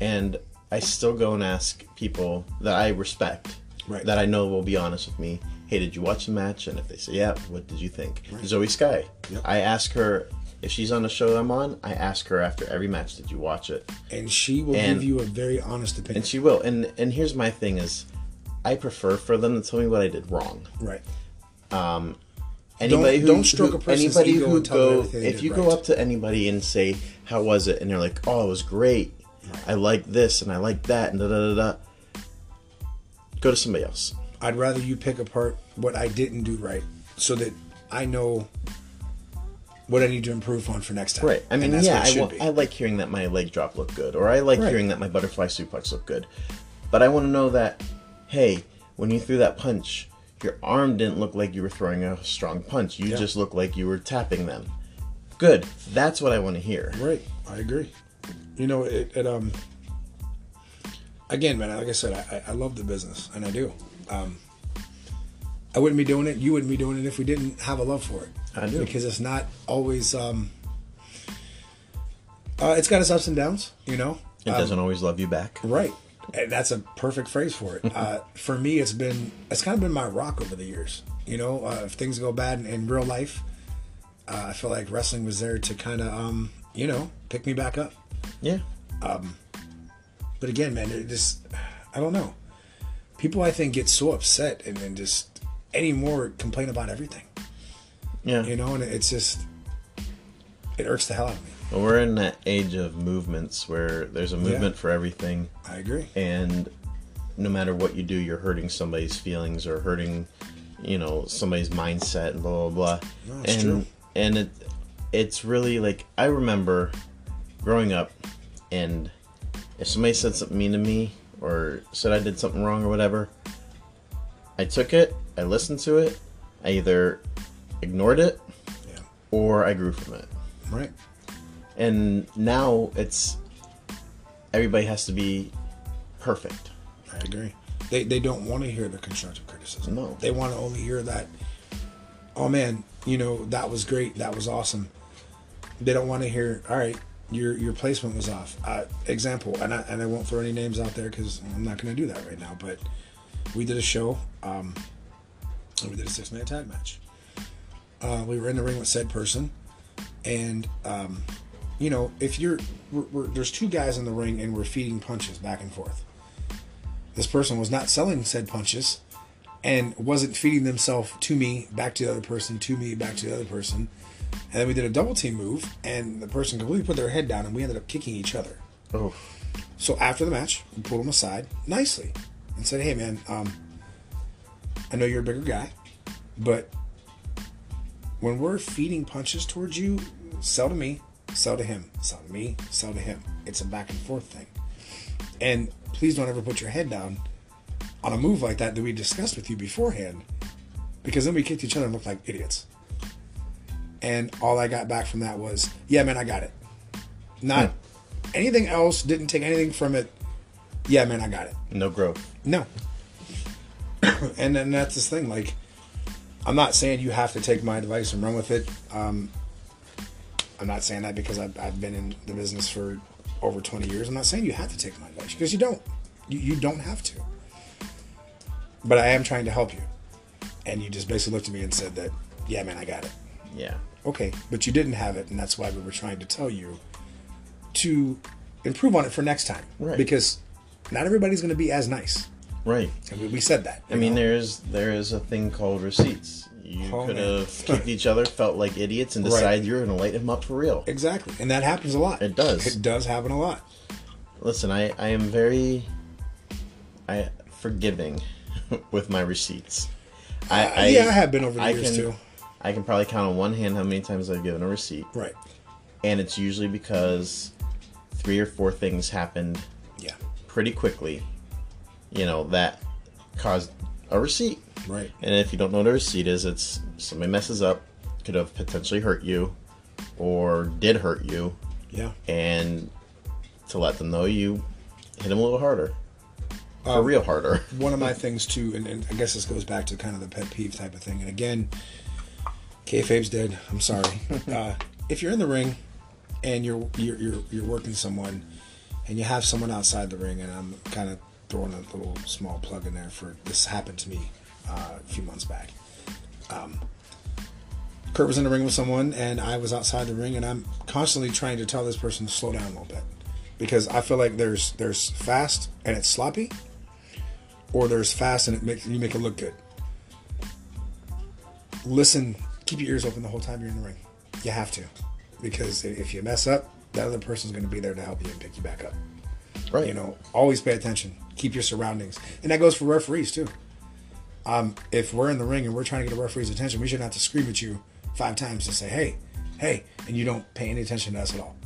and I still go and ask people that I respect,
Right.
that I know will be honest with me. Hey, did you watch the match? And if they say yeah, what did you think? Zoe Sky.
Yep.
I ask her if she's on the show I'm on. I ask her after every match, did you watch it?
And she will
And-
give you a very honest opinion.
And she will. And and here's my thing: is I prefer for them to tell me what I did wrong.
right.
Um, Anybody who
don't stroke
who-
a person's
anybody
ego
who go if you go up to anybody and say how was it and they're like oh it was great I like this and I like that and da da da da go to somebody else
I'd rather you pick apart what I didn't do right so that I know what I need to improve on for next time.
right I mean yeah I, want. I like hearing that my leg drop looked good or I like
Right.
hearing that my butterfly suplex looked good but I want to know that hey when you threw that punch your arm didn't look like you were throwing a strong punch you
Yeah.
just looked like you were tapping them good that's what I want to hear
Right, I agree. You know, it, it um. Again, man, like I said, I, I- I love the business, and I do. Um, I wouldn't be doing it. You wouldn't be doing it if we didn't have a love for it.
I do.
because it's not always. Um, uh, it's got its ups and downs, you know.
it
Um,
doesn't always love you back
Right. And that's a perfect phrase for it. *laughs* Uh, for me, it's been it's kind of been my rock over the years. You know, uh, if things go bad in, in real life, uh, I feel like wrestling was there to kind of, um, you know, pick me back up.
yeah
But again, man, it just I don't know. People I think get so upset and then just anymore complain about everything.
yeah
You know, and it's just it irks the hell out of me.
Well, we're in that age of movements where there's a movement for everything,
I agree.
and no matter what you do, you're hurting somebody's feelings or hurting, you know, somebody's mindset and blah blah blah.
No, it's
and
true.
and it it's really like I remember growing up, and if somebody said something mean to me or said I did something wrong or whatever, I took it, I listened to it, I either ignored it
Yeah.
or I grew from it.
Right.
And now it's everybody has to be perfect.
I agree. They they don't want to hear the constructive criticism.
No.
They want to only hear that. Oh man, you know that was great. That was awesome. They don't want to hear. All right, your your placement was off. Uh, example, and I and I won't throw any names out there because I'm not going to do that right now. But we did a show. Um, we did a six man tag match. Uh, we were in the ring with said person, and um, you know if you're we're, we're, there's two guys in the ring and we're feeding punches back and forth this person was not selling said punches and wasn't feeding themselves to me, back to the other person, to me, back to the other person. And then we did a double team move, and the person completely put their head down, and we ended up kicking each other.
Oh,
So after the match, we pulled him aside nicely and said, "Hey, man, um, I know you're a bigger guy, but when we're feeding punches towards you, sell to me, sell to him, sell to me, sell to him. It's a back and forth thing. And please don't ever put your head down on a move like that that we discussed with you beforehand, because then we kicked each other and looked like idiots. And all I got back from that was, "Yeah, man, I got it." Not anything else. Didn't take anything from it. Yeah, man, I got it.
no growth.
No. *coughs* and then that's this thing. Like, I'm not saying you have to take my advice and run with it. Um, I'm not saying that because I've, I've been in the business for over 20 years. I'm not saying you have to take my advice because you don't. You, you don't have to. But I am trying to help you. And you just basically looked at me and said that, yeah, man, I got it.
Yeah.
Okay, but you didn't have it, and that's why we were trying to tell you to improve on it for next time.
Right.
Because not everybody's going to be as nice.
Right.
And we, we said that.
I mean,
know?
there's there is a thing called receipts. You
Oh,
could
man.
have kicked each other, felt like idiots, and
Right.
decided you're going to light him up for real.
exactly, and that happens a lot.
It does.
It does happen a lot.
Listen, I I am very, I forgiving *laughs* with my receipts. I,
Uh, yeah, I have been over the
I
years
can,
too.
I can probably count on one hand how many times I've given a receipt,
Right.
and it's usually because three or four things happened
Yeah.
pretty quickly. You know that caused a receipt.
Right.
And if you don't know what a receipt is, it's somebody messes up, could have potentially hurt you, or did hurt you,
Yeah.
and to let them know you hit them a little harder,
Um,
real harder.
One of my *laughs* things too, and, and I guess this goes back to kind of the pet peeve type of thing. And again, kayfabe's dead. I'm sorry. *laughs* uh, if you're in the ring and you're you're you're, you're working someone, and you have someone outside the ring, and I'm kind of throwing a little small plug in there for this happened to me uh, a few months back. Um, Kurt was in the ring with someone, and I was outside the ring, and I'm constantly trying to tell this person to slow down a little bit because I feel like there's there's fast and it's sloppy, or there's fast and it makes you make it look good. Listen, keep your ears open the whole time you're in the ring. You have to, because if you mess up, that other person's going to be there to help you and pick you back up.
Right.
You know, always pay attention. Keep your surroundings, and that goes for referees too. Um, if we're in the ring and we're trying to get a referee's attention, we shouldn't have to scream at you five times to say, "Hey, hey," and you don't pay any attention to us at all.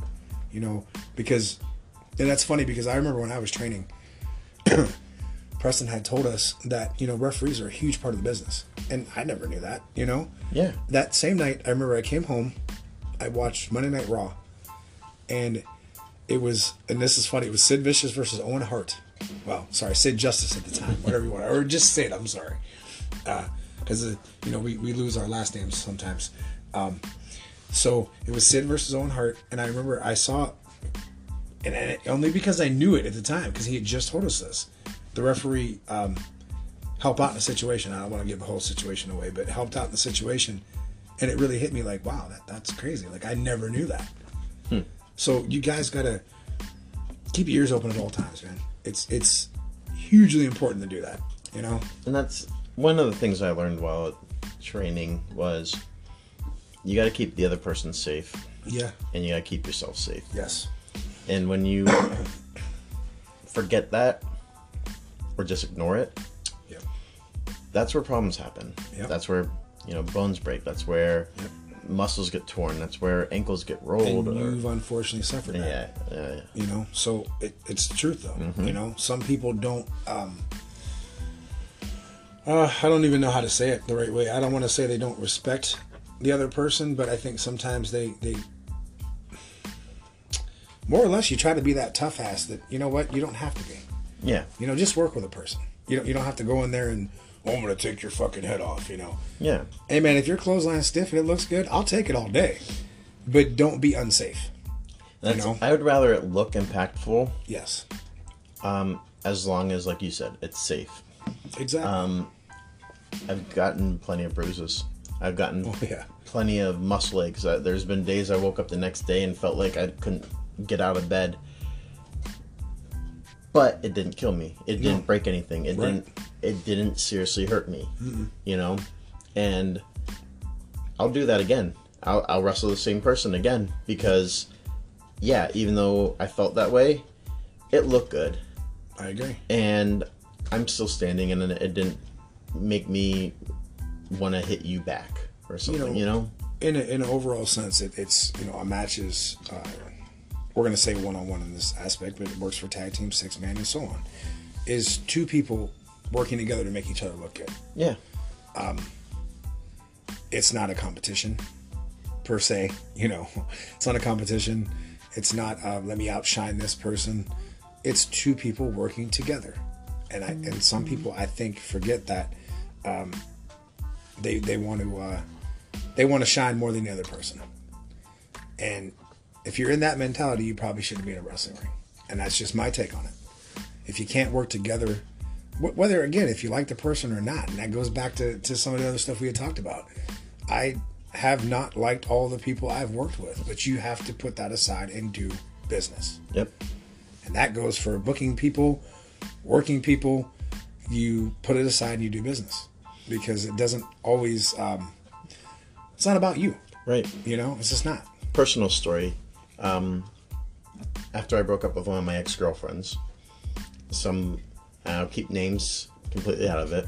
You know, because and that's funny because I remember when I was training, *clears throat* Preston had told us that you know referees are a huge part of the business, and I never knew that. You know,
Yeah.
that same night, I remember I came home, I watched Monday Night Raw, and it was, and this is funny, it was Sid Vicious versus Owen Hart. Well, sorry, Sid Justice at the time, whatever you want, or just Sid. I'm sorry, because uh, you know we, we lose our last names sometimes. Um, so it was Sid versus Owen Hart, and I remember I saw, and I, only because I knew it at the time, because he had just told us this. The referee um, help out in the situation. I don't want to give the whole situation away, but helped out in the situation, and it really hit me like, wow, that that's crazy. Like I never knew that. So you guys gotta keep your ears open at all times, man. It's it's hugely important to do that. You know.
And that's one of the things I learned while training was you got to keep the other person safe,
Yeah.
and you got to keep yourself safe.
Yes.
And when you *coughs* forget that or just ignore it,
Yep.
that's where problems happen.
Yep.
That's where you know bones break. That's where
Yep.
muscles get torn. That's where ankles get rolled.
and you've unfortunately suffered that.
yeah, yeah, yeah.
you know so it, it's the truth though
Mm-hmm.
you know some people don't um uh, i don't even know how to say it the right way i don't want to say they don't respect the other person but i think sometimes they they more or less you try to be that tough ass that you know what you don't have to be
Yeah,
you know just work with a person you don't you don't have to go in there and oh, i'm gonna take your fucking head off you know
yeah,
hey man if your clothesline stiff and it looks good i'll take it all day but don't be unsafe
That's,
know?
I would rather it look impactful,
yes
um, as long as, like you said, it's safe.
exactly
Um, I've gotten plenty of bruises. I've gotten
oh yeah
plenty of muscle aches. Uh, There's been days I woke up the next day and felt like I couldn't get out of bed. But it didn't kill me. It didn't break anything. It
Right.
didn't. It didn't seriously hurt me. You know, and I'll do that again. I'll, I'll wrestle the same person again because, yeah, even though I felt that way, it looked good,
i agree
and I'm still standing, and it didn't make me want to hit you back or something. You know,
in a, in an overall sense, it, it's you know a match is uh, we're going to say one on one in this aspect, but it works for tag team, six man, and so on. Is two people working together to make each other look good.
yeah, Um,
It's not a competition per se. You know, *laughs* it's not a competition. It's not uh, let me outshine this person. It's two people working together, and I and some people I think forget that um, they they want to uh, they want to shine more than the other person. And if you're in that mentality, you probably shouldn't be in a wrestling ring. And that's just my take on it. If you can't work together, wh- whether again, if you like the person or not, and that goes back to, to some of the other stuff we had talked about. I have not liked all the people I've worked with, but you have to put that aside and do business.
yep,
And that goes for booking people, working people. You put it aside and you do business because it doesn't always, um, it's not about you,
right.
you know, it's just not.
personal story. Um, after I broke up with one of my ex girlfriends, some I'll keep names completely out of it.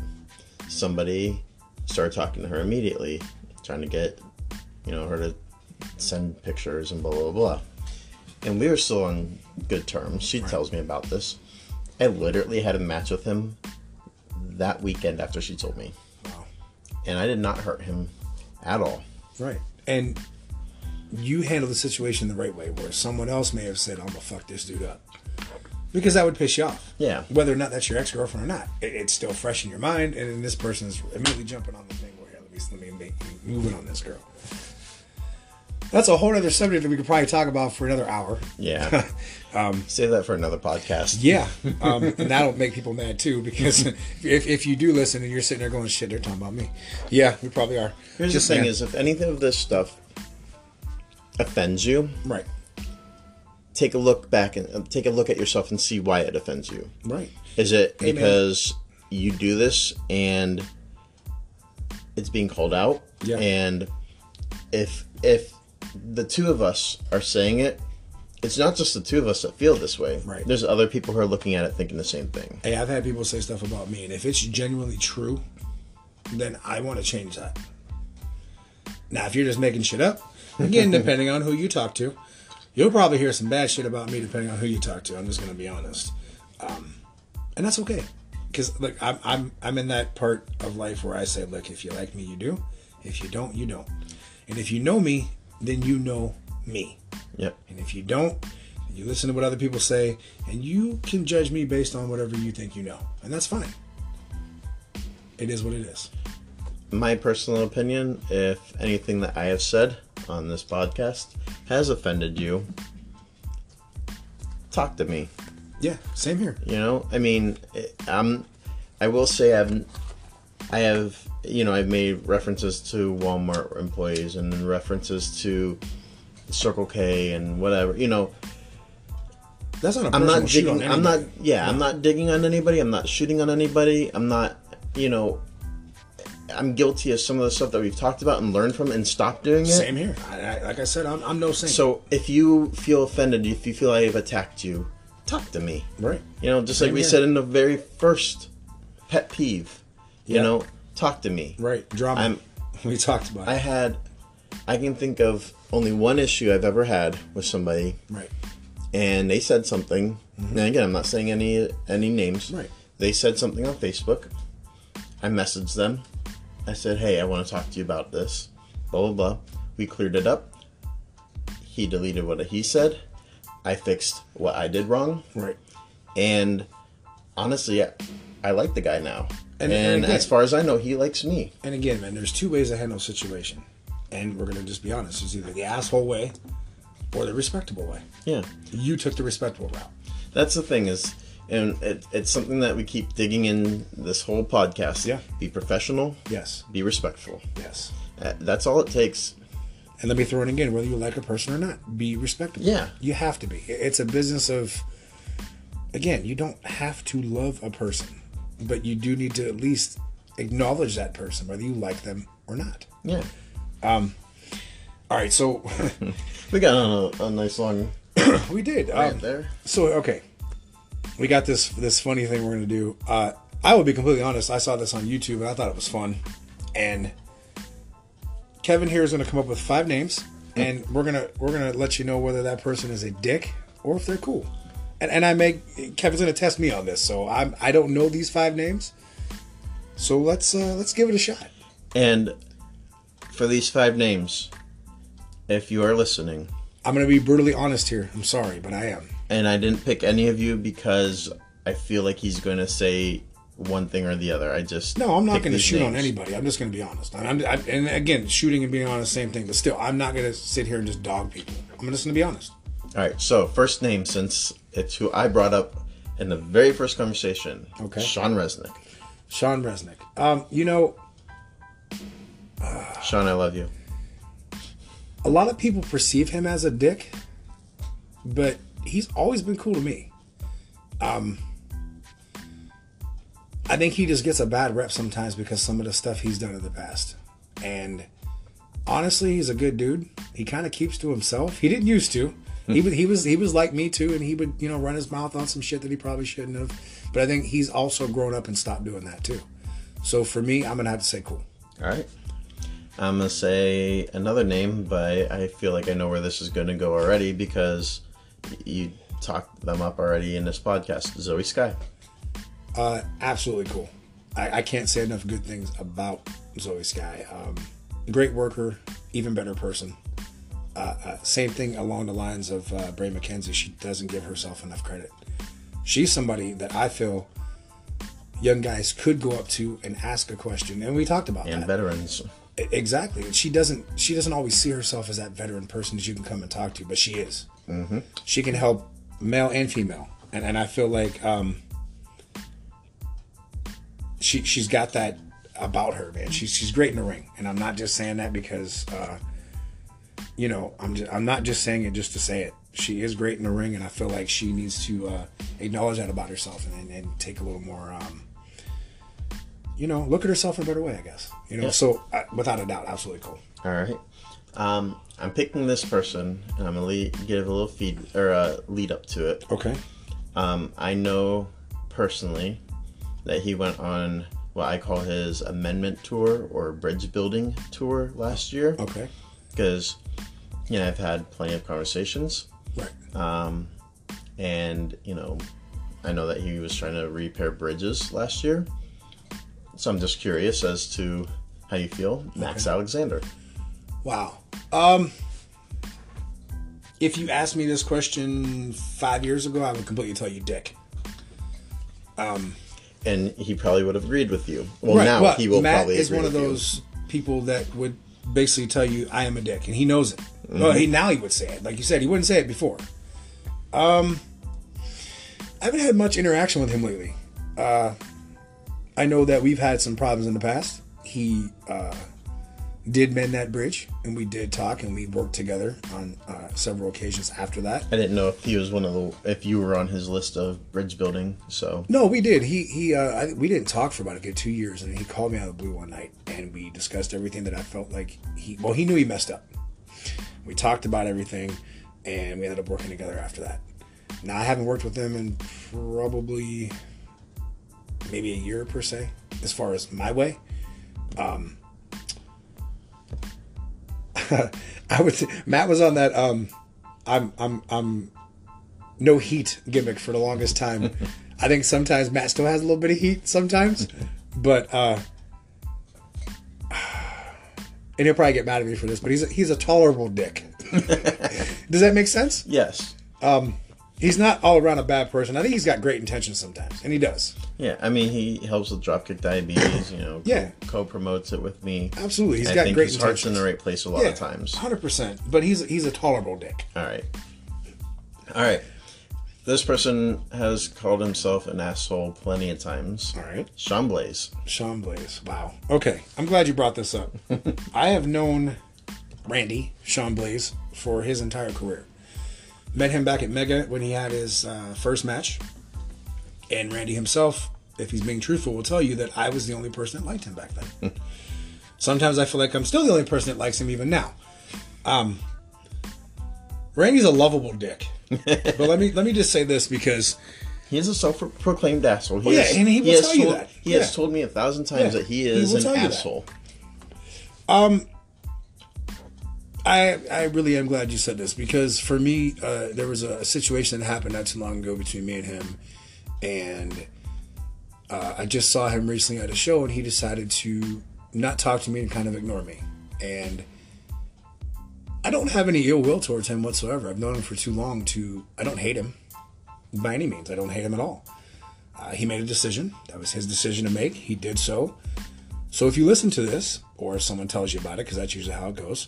Somebody started talking to her immediately, trying to get you know her to send pictures and blah blah blah. And we were still on good terms. She tells me about this. I literally had a match with him that weekend after she told me,
Wow.
and I did not hurt him at all.
Right. And you handle the situation the right way, where someone else may have said, I'm to fuck this dude up. Because that would piss you off.
Yeah.
Whether or not that's your ex girlfriend or not. It, it's still fresh in your mind, and then this person's immediately jumping on the thing where, here, let me, let me make, moving on this girl. That's a whole other subject that we could probably talk about for another hour.
Yeah. *laughs* Save that for another podcast.
Yeah, *laughs* um, and that'll make people mad too because *laughs* if, if you do listen and you're sitting there going, "Shit, they're talking about me," yeah, we probably are.
Here's
Just
the thing: is if anything of this stuff offends you,
right,
take a look back and uh, take a look at yourself and see why it offends you.
right,
Is it
Amen.
because you do this and it's being called out?
Yeah.
And if if the two of us are saying it, it's not just the two of us that feel this way.
Right.
There's other people who are looking at it thinking the same thing.
Hey, I've had people say stuff about me, and if it's genuinely true, then I want to change that. Now, if you're just making shit up, again, depending on who you talk to, you'll probably hear some bad shit about me depending on who you talk to. I'm just gonna be honest, um, and that's okay, because look, I'm I'm I'm in that part of life where I say, look, if you like me, you do. If you don't, you don't. And if you know me, then you know me.
Yep.
And if you don't, you listen to what other people say, and you can judge me based on whatever you think you know. And that's fine. It is what it is.
my personal opinion, if anything that I have said on this podcast has offended you, talk to me.
Yeah, same here.
You know, I mean, I'm. I will say I've, I have, you know, I've made references to Walmart employees and references to Circle K and whatever. You know,
That's not a
I'm not digging. I'm not.
anybody.
Yeah, I'm not digging on anybody. I'm not shooting on anybody. I'm not. You know, I'm guilty of some of the stuff that we've talked about and learned from and stopped doing it.
Same here. I, I, like I said, I'm, I'm no saint.
So if you feel offended, if you feel I have attacked you, talk to me.
right.
You know, just like we
here.
said in the very first pet peeve. You
Yeah.
know, talk to me.
Right. Drama.
I'm- *laughs*
we talked about
I had I can think of only one issue I've ever had with somebody,
Right.
and they said something. Mm-hmm. And again, I'm not saying any any names.
Right.
They said something on Facebook. I messaged them. I said, "Hey, I want to talk to you about this." Blah blah blah. We cleared it up. He deleted what he said. I fixed what I did wrong.
Right.
And honestly, I, I like the guy now.
And-
And,
and again-
as far as I know, he likes me.
And again, man, there's two ways to handle a situation. And we're gonna just be honest. It's either the asshole way or the respectable way.
Yeah.
You took the respectable route.
That's the thing is, and it, it's something that we keep digging in this whole podcast.
Yeah.
Be professional.
Yes.
Be respectful.
Yes.
Uh, That's all it takes.
And let me throw in again, whether you like a person or not, be respectful.
Yeah.
You have to be. It's a business of again, you don't have to love a person, but you do need to at least acknowledge that person, whether you like them or not.
Yeah.
Um, all right, so *laughs*
We got on a, a nice long *coughs*
we did. Um,
there.
so okay, we got this this funny thing we're gonna do. Uh, I will be completely honest. I saw this on YouTube and I thought it was fun. And Kevin here is gonna come up with five names, and we're gonna we're gonna let you know whether that person is a dick or if they're cool. And and I make Kevin's gonna test me on this, so I'm I don't know these five names. So let's uh, let's give it a shot.
And for these five names, if you are listening,
I'm gonna be brutally honest here. I'm sorry, but I am.
And I didn't pick any of you because I feel like he's going to say one thing or the other. I just
No, I'm not going to shoot on anybody. I'm just going to be honest. I'm, I'm, and again, shooting and being honest, same thing. But still, I'm not going to sit here and just dog people. I'm just going to be honest.
All right. So first name, since it's who I brought up in the very first conversation.
Okay.
Sean Resnick.
Sean Resnick. Um, you know,
Sean, I love you.
a lot of people perceive him as a dick, but he's always been cool to me. Um, I think he just gets a bad rep sometimes because some of the stuff he's done in the past. And honestly, he's a good dude. He kind of keeps to himself. He didn't used to. He was he was he was like me too, and he would you know run his mouth on some shit that he probably shouldn't have. But I think he's also grown up and stopped doing that too. So for me, I'm gonna have to say cool.
All right. I'm gonna say another name, but I feel like I know where this is gonna go already because you talked them up already in this podcast. Zoe Sky.
Uh, absolutely cool. I, I can't say enough good things about Zoe Sky. Um, great worker, even better person. Uh, uh, same thing along the lines of uh, Bray McKenzie. She doesn't give herself enough credit. She's somebody that I feel young guys could go up to and ask a question, and we talked about that.
and
that.
veterans.
Exactly. She doesn't. She doesn't always see herself as that veteran person that you can come and talk to, but she is. Mm-hmm. She can help male and female, and and I feel like um, she she's got that about her, man. She's she's great in the ring, and I'm not just saying that because, uh, you know, I'm just I'm not just saying it just to say it. She is great in the ring, and I feel like she needs to uh, acknowledge that about herself and, and, and take a little more. Um, you know, look at herself in a better way, I guess. You know,
Yeah.
so uh, without a doubt, absolutely cool.
All right. Um, I'm picking this person, and I'm gonna lead, give a little feed or a lead up to it.
Okay.
Um, I know personally that he went on what I call his amendment tour or bridge building tour last year
Okay.
because you know I've had plenty of conversations,
Right.
um, and you know I know that he was trying to repair bridges last year. So I'm just curious as to how you feel, Max Alexander.
Wow. Um, if you asked me this question five years ago, I would completely tell you, Dick.
and he probably would have agreed with you. Well,
Right,
now he will
Matt
probably
is one of
with you.
those people that would basically tell you, "I am a dick," and he knows it.
Mm-hmm.
Well, he now he would say it, like you said, he wouldn't say it before. Um, I haven't had much interaction with him lately. Uh, I know that we've had some problems in the past. He uh, did mend that bridge, and we did talk, and we worked together on uh, several occasions after that.
I didn't know if he was one of the if you were on his list of bridge building. So
No, we did. He he. Uh, I, we didn't talk for about a good two years, and he called me out of the blue one night, and we discussed everything that I felt like he. Well, he knew he messed up. We talked about everything, and we ended up working together after that. Now I haven't worked with him in probably maybe a year per se, as far as my way. Um, *laughs* I would. Matt was on that. Um, I'm I'm I'm no heat gimmick for the longest time. I think sometimes Matt still has a little bit of heat sometimes, but uh, *sighs* and he'll probably get mad at me for this, but he's a, he's a tolerable dick. *laughs* Does that make sense?
Yes.
He's not all around a bad person. I think he's got great intentions sometimes, and he does.
Yeah, I mean, he helps with dropkick diabetes. You know,
Yeah.
co promotes it with me.
Absolutely, he's
I
got
think
great
his heart's in the right place a lot of times.
hundred percent. But he's he's a tolerable dick.
All right. All right. This person has called himself an asshole plenty of times.
All right.
Sean Blaze.
Sean Blaze. Wow. Okay. I'm glad you brought this up. *laughs* I have known Randy, Sean Blaze, for his entire career. Met him back at Mega when he had his uh, first match. And Randy himself, if he's being truthful, will tell you that I was the only person that liked him back then. Sometimes I feel like I'm still the only person that likes him even now. Um, Randy's a lovable dick. *laughs* but let me let me just say this because
He is a self-proclaimed asshole. He
yeah,
has-
and he will
has
tell you
told,
that.
He
Yeah.
has told me a thousand times
Yeah,
that he
he
is
will
an
you that.
asshole.
I I really am glad you said this because for me, uh, there was a situation that happened not too long ago between me and him, and uh, I just saw him recently at a show, and he decided to not talk to me and kind of ignore me. And I don't have any ill will towards him whatsoever. I've known him for too long to. I don't hate him by any means. I don't hate him at all. Uh, he made a decision. That was his decision to make. He did so. So if you listen to this, or someone tells you about it, because that's usually how it goes,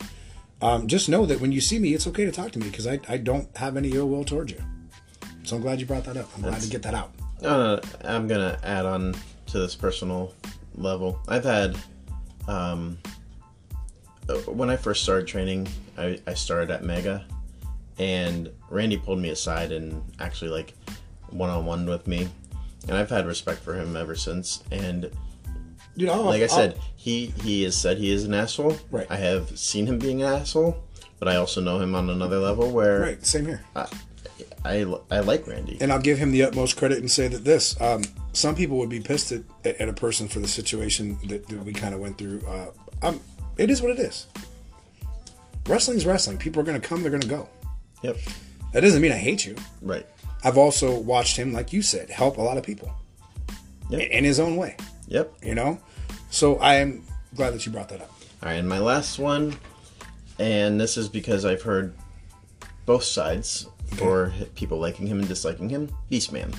um, just know that when you see me, it's okay to talk to me because I, I don't have any ill will towards you. So I'm glad you brought that up. I'm glad to get that out.
Uh, I'm gonna add on to this personal level. I've had, um, uh, when I first started training, I, I started at Mega, and Randy pulled me aside and actually like one on one with me, and I've had respect for him ever since. And Like I
I'll-
said, he he has said he is an asshole.
Right.
I have seen him being an asshole, but I also know him on another level where
right, same here.
I I like Randy.
And I'll give him the utmost credit and say that this: um, some people would be pissed at, at a person for the situation that, that we kind of went through. Uh, um, it is what it is. Wrestling's wrestling. People are going to come. They're going to go.
Yep.
That doesn't mean I hate you.
Right.
I've also watched him, like you said, help a lot of people
Yep.
in his own way.
Yep.
You know, so I am glad that you brought that up.
All right, and my last one, and this is because I've heard both sides for people liking him and disliking him. Beastman.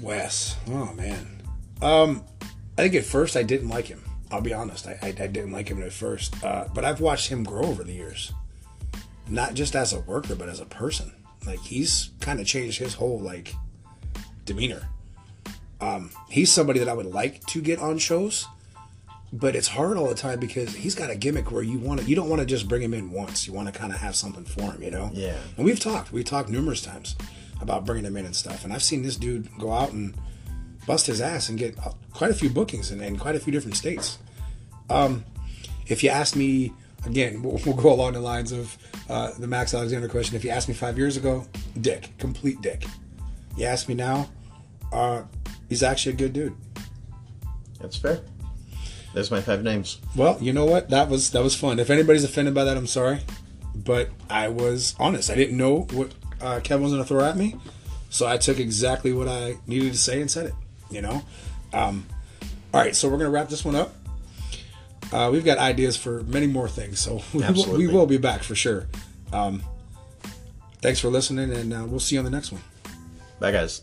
Wes. Oh man. Um, I think at first I didn't like him. I'll be honest. I, I, I didn't like him at first, uh, but I've watched him grow over the years. Not just as a worker, but as a person. Like he's kind of changed his whole like demeanor. Um, he's somebody that I would like to get on shows, but it's hard all the time because he's got a gimmick where you want to you don't want to just bring him in once. You want to kind of have something for him, you know.
Yeah.
And we've talked. We've talked numerous times about bringing him in and stuff. And I've seen this dude go out and bust his ass and get uh, quite a few bookings in, in quite a few different states. Um, if you ask me again, we'll, we'll go along the lines of uh, the Max Alexander question. If you asked me five years ago, dick, complete dick. You ask me now, uh, he's actually a good dude.
That's fair. There's my five names.
Well, you know what? That was that was fun. If anybody's offended by that, I'm sorry, but I was honest. I didn't know what uh, Kevin was going to throw at me, so I took exactly what I needed to say and said it. You know. Um, all right, so we're going to wrap this one up. Uh, we've got ideas for many more things, so *laughs* we will, we will be back for sure. Um, thanks for listening, and uh, we'll see you on the next one.
Bye, guys.